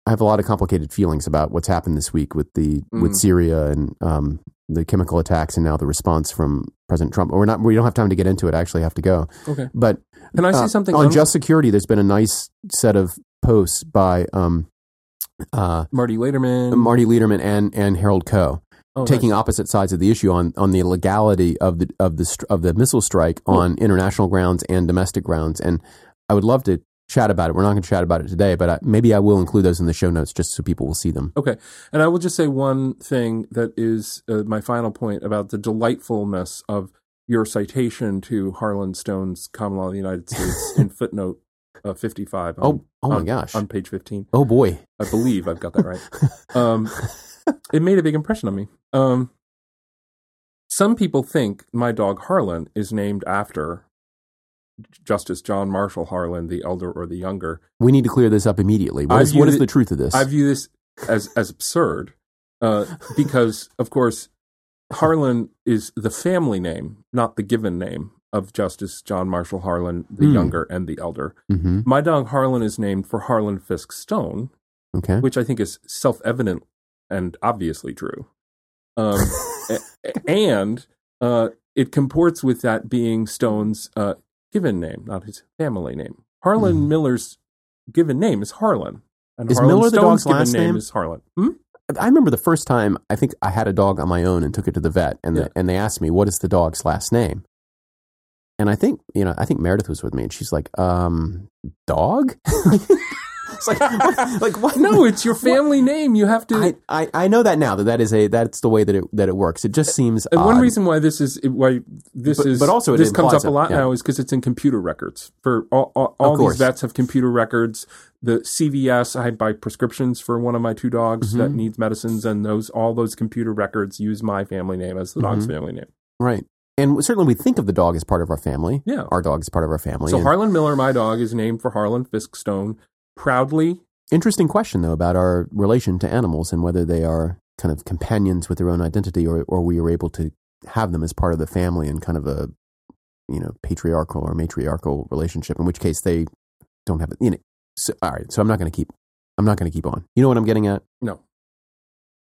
Speaker 1: I have a lot of complicated feelings about what's happened this week with the with
Speaker 2: Mm.
Speaker 1: Syria and um, the chemical attacks, and now the response from President Trump. We're not. We don't have time to get into it. I actually have to go.
Speaker 2: Okay.
Speaker 1: But
Speaker 2: Can I say
Speaker 1: uh,
Speaker 2: something
Speaker 1: on Just Security? There's been a nice set of posts by um, uh,
Speaker 2: Marty Laterman,
Speaker 1: Marty Lederman and and Harold Koh
Speaker 2: Oh,
Speaker 1: taking
Speaker 2: nice.
Speaker 1: opposite sides of the issue on on the legality of the of the of the missile strike
Speaker 2: Cool.
Speaker 1: on international grounds and domestic grounds. And I would love to chat about it. We're not going to chat about it today, but I, maybe I will include those in the show notes just so people will see them.
Speaker 2: Okay. And I will just say one thing that is uh, my final point about the delightfulness of your citation to Harlan Stone's Common Law of the United States in footnote uh, 55. On,
Speaker 1: Oh, oh my
Speaker 2: on-
Speaker 1: gosh!
Speaker 2: On page 15.
Speaker 1: oh boy!
Speaker 2: I believe I've got that right. Um, it made a big impression on me. Um, some people think my dog Harlan is named after Justice John Marshall Harlan, the elder or the younger.
Speaker 1: we need to clear this up immediately. What
Speaker 2: I
Speaker 1: is
Speaker 2: view
Speaker 1: what is the truth of this?
Speaker 2: I view this as as absurd uh, because, of course, Harlan is the family name, not the given name of Justice John Marshall Harlan, the
Speaker 1: Hmm.
Speaker 2: younger and the elder.
Speaker 1: hmm
Speaker 2: My dog Harlan is named for Harlan Fiske Stone,
Speaker 1: Okay.
Speaker 2: which I think is self evident and obviously true. Um, and uh, it comports with that being Stone's uh, given name, not his family name. Harlan
Speaker 1: Mhm.
Speaker 2: Miller's given name is Harlan. And
Speaker 1: Is
Speaker 2: Harlan
Speaker 1: Miller the
Speaker 2: Stone's
Speaker 1: dog's last
Speaker 2: name
Speaker 1: name?
Speaker 2: is Harlan. Hmm?
Speaker 1: I remember the first time I think I had a dog on my own and took it to the vet, and
Speaker 2: Yeah.
Speaker 1: the, and they asked me what is the dog's last name, and I think you know I think Meredith was with me, and she's like, um, dog. It's like, what, like what?
Speaker 2: No, it's your family name. You have to.
Speaker 1: I, I, I know that now that that is a that's the way that it that it works. It just seems
Speaker 2: and one reason why this is why this
Speaker 1: But-
Speaker 2: is
Speaker 1: but also
Speaker 2: this comes up a lot
Speaker 1: that- yeah.
Speaker 2: now is because it's in computer records for all, all, all these vets have computer records. The CVS I buy prescriptions for one of my two dogs
Speaker 1: Mm-hmm.
Speaker 2: that needs medicines, and those all those computer records use my family name as the dog's
Speaker 1: Mm-hmm.
Speaker 2: family name.
Speaker 1: right, and certainly we think of the dog as part of our family.
Speaker 2: Yeah.
Speaker 1: our dog is part of our family.
Speaker 2: So
Speaker 1: and-
Speaker 2: Harlan Miller, my dog, is named for Harlan Fiske Stone. Proudly,
Speaker 1: interesting question though about our relation to animals and whether they are kind of companions with their own identity or or we are able to have them as part of the family in kind of a you know patriarchal or matriarchal relationship in which case they don't have it you know so, all right so i'm not going to keep i'm not going to keep on you know what i'm getting at
Speaker 2: no.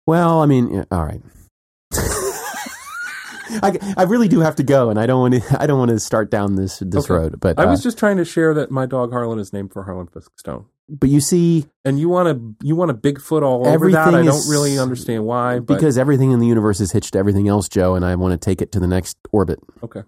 Speaker 1: well i mean all right I, I really do have to go, and I don't want to. I don't want to start down this this
Speaker 2: Okay.
Speaker 1: road. But
Speaker 2: I
Speaker 1: uh,
Speaker 2: was just trying to share that my dog Harlan is named for Harlan Fiske Stone.
Speaker 1: but you see,
Speaker 2: And you want to you want to Bigfoot all over that? I don't really understand why. But
Speaker 1: because everything in the universe is hitched to everything else, Joe, and I want to take it to the next orbit.
Speaker 2: okay,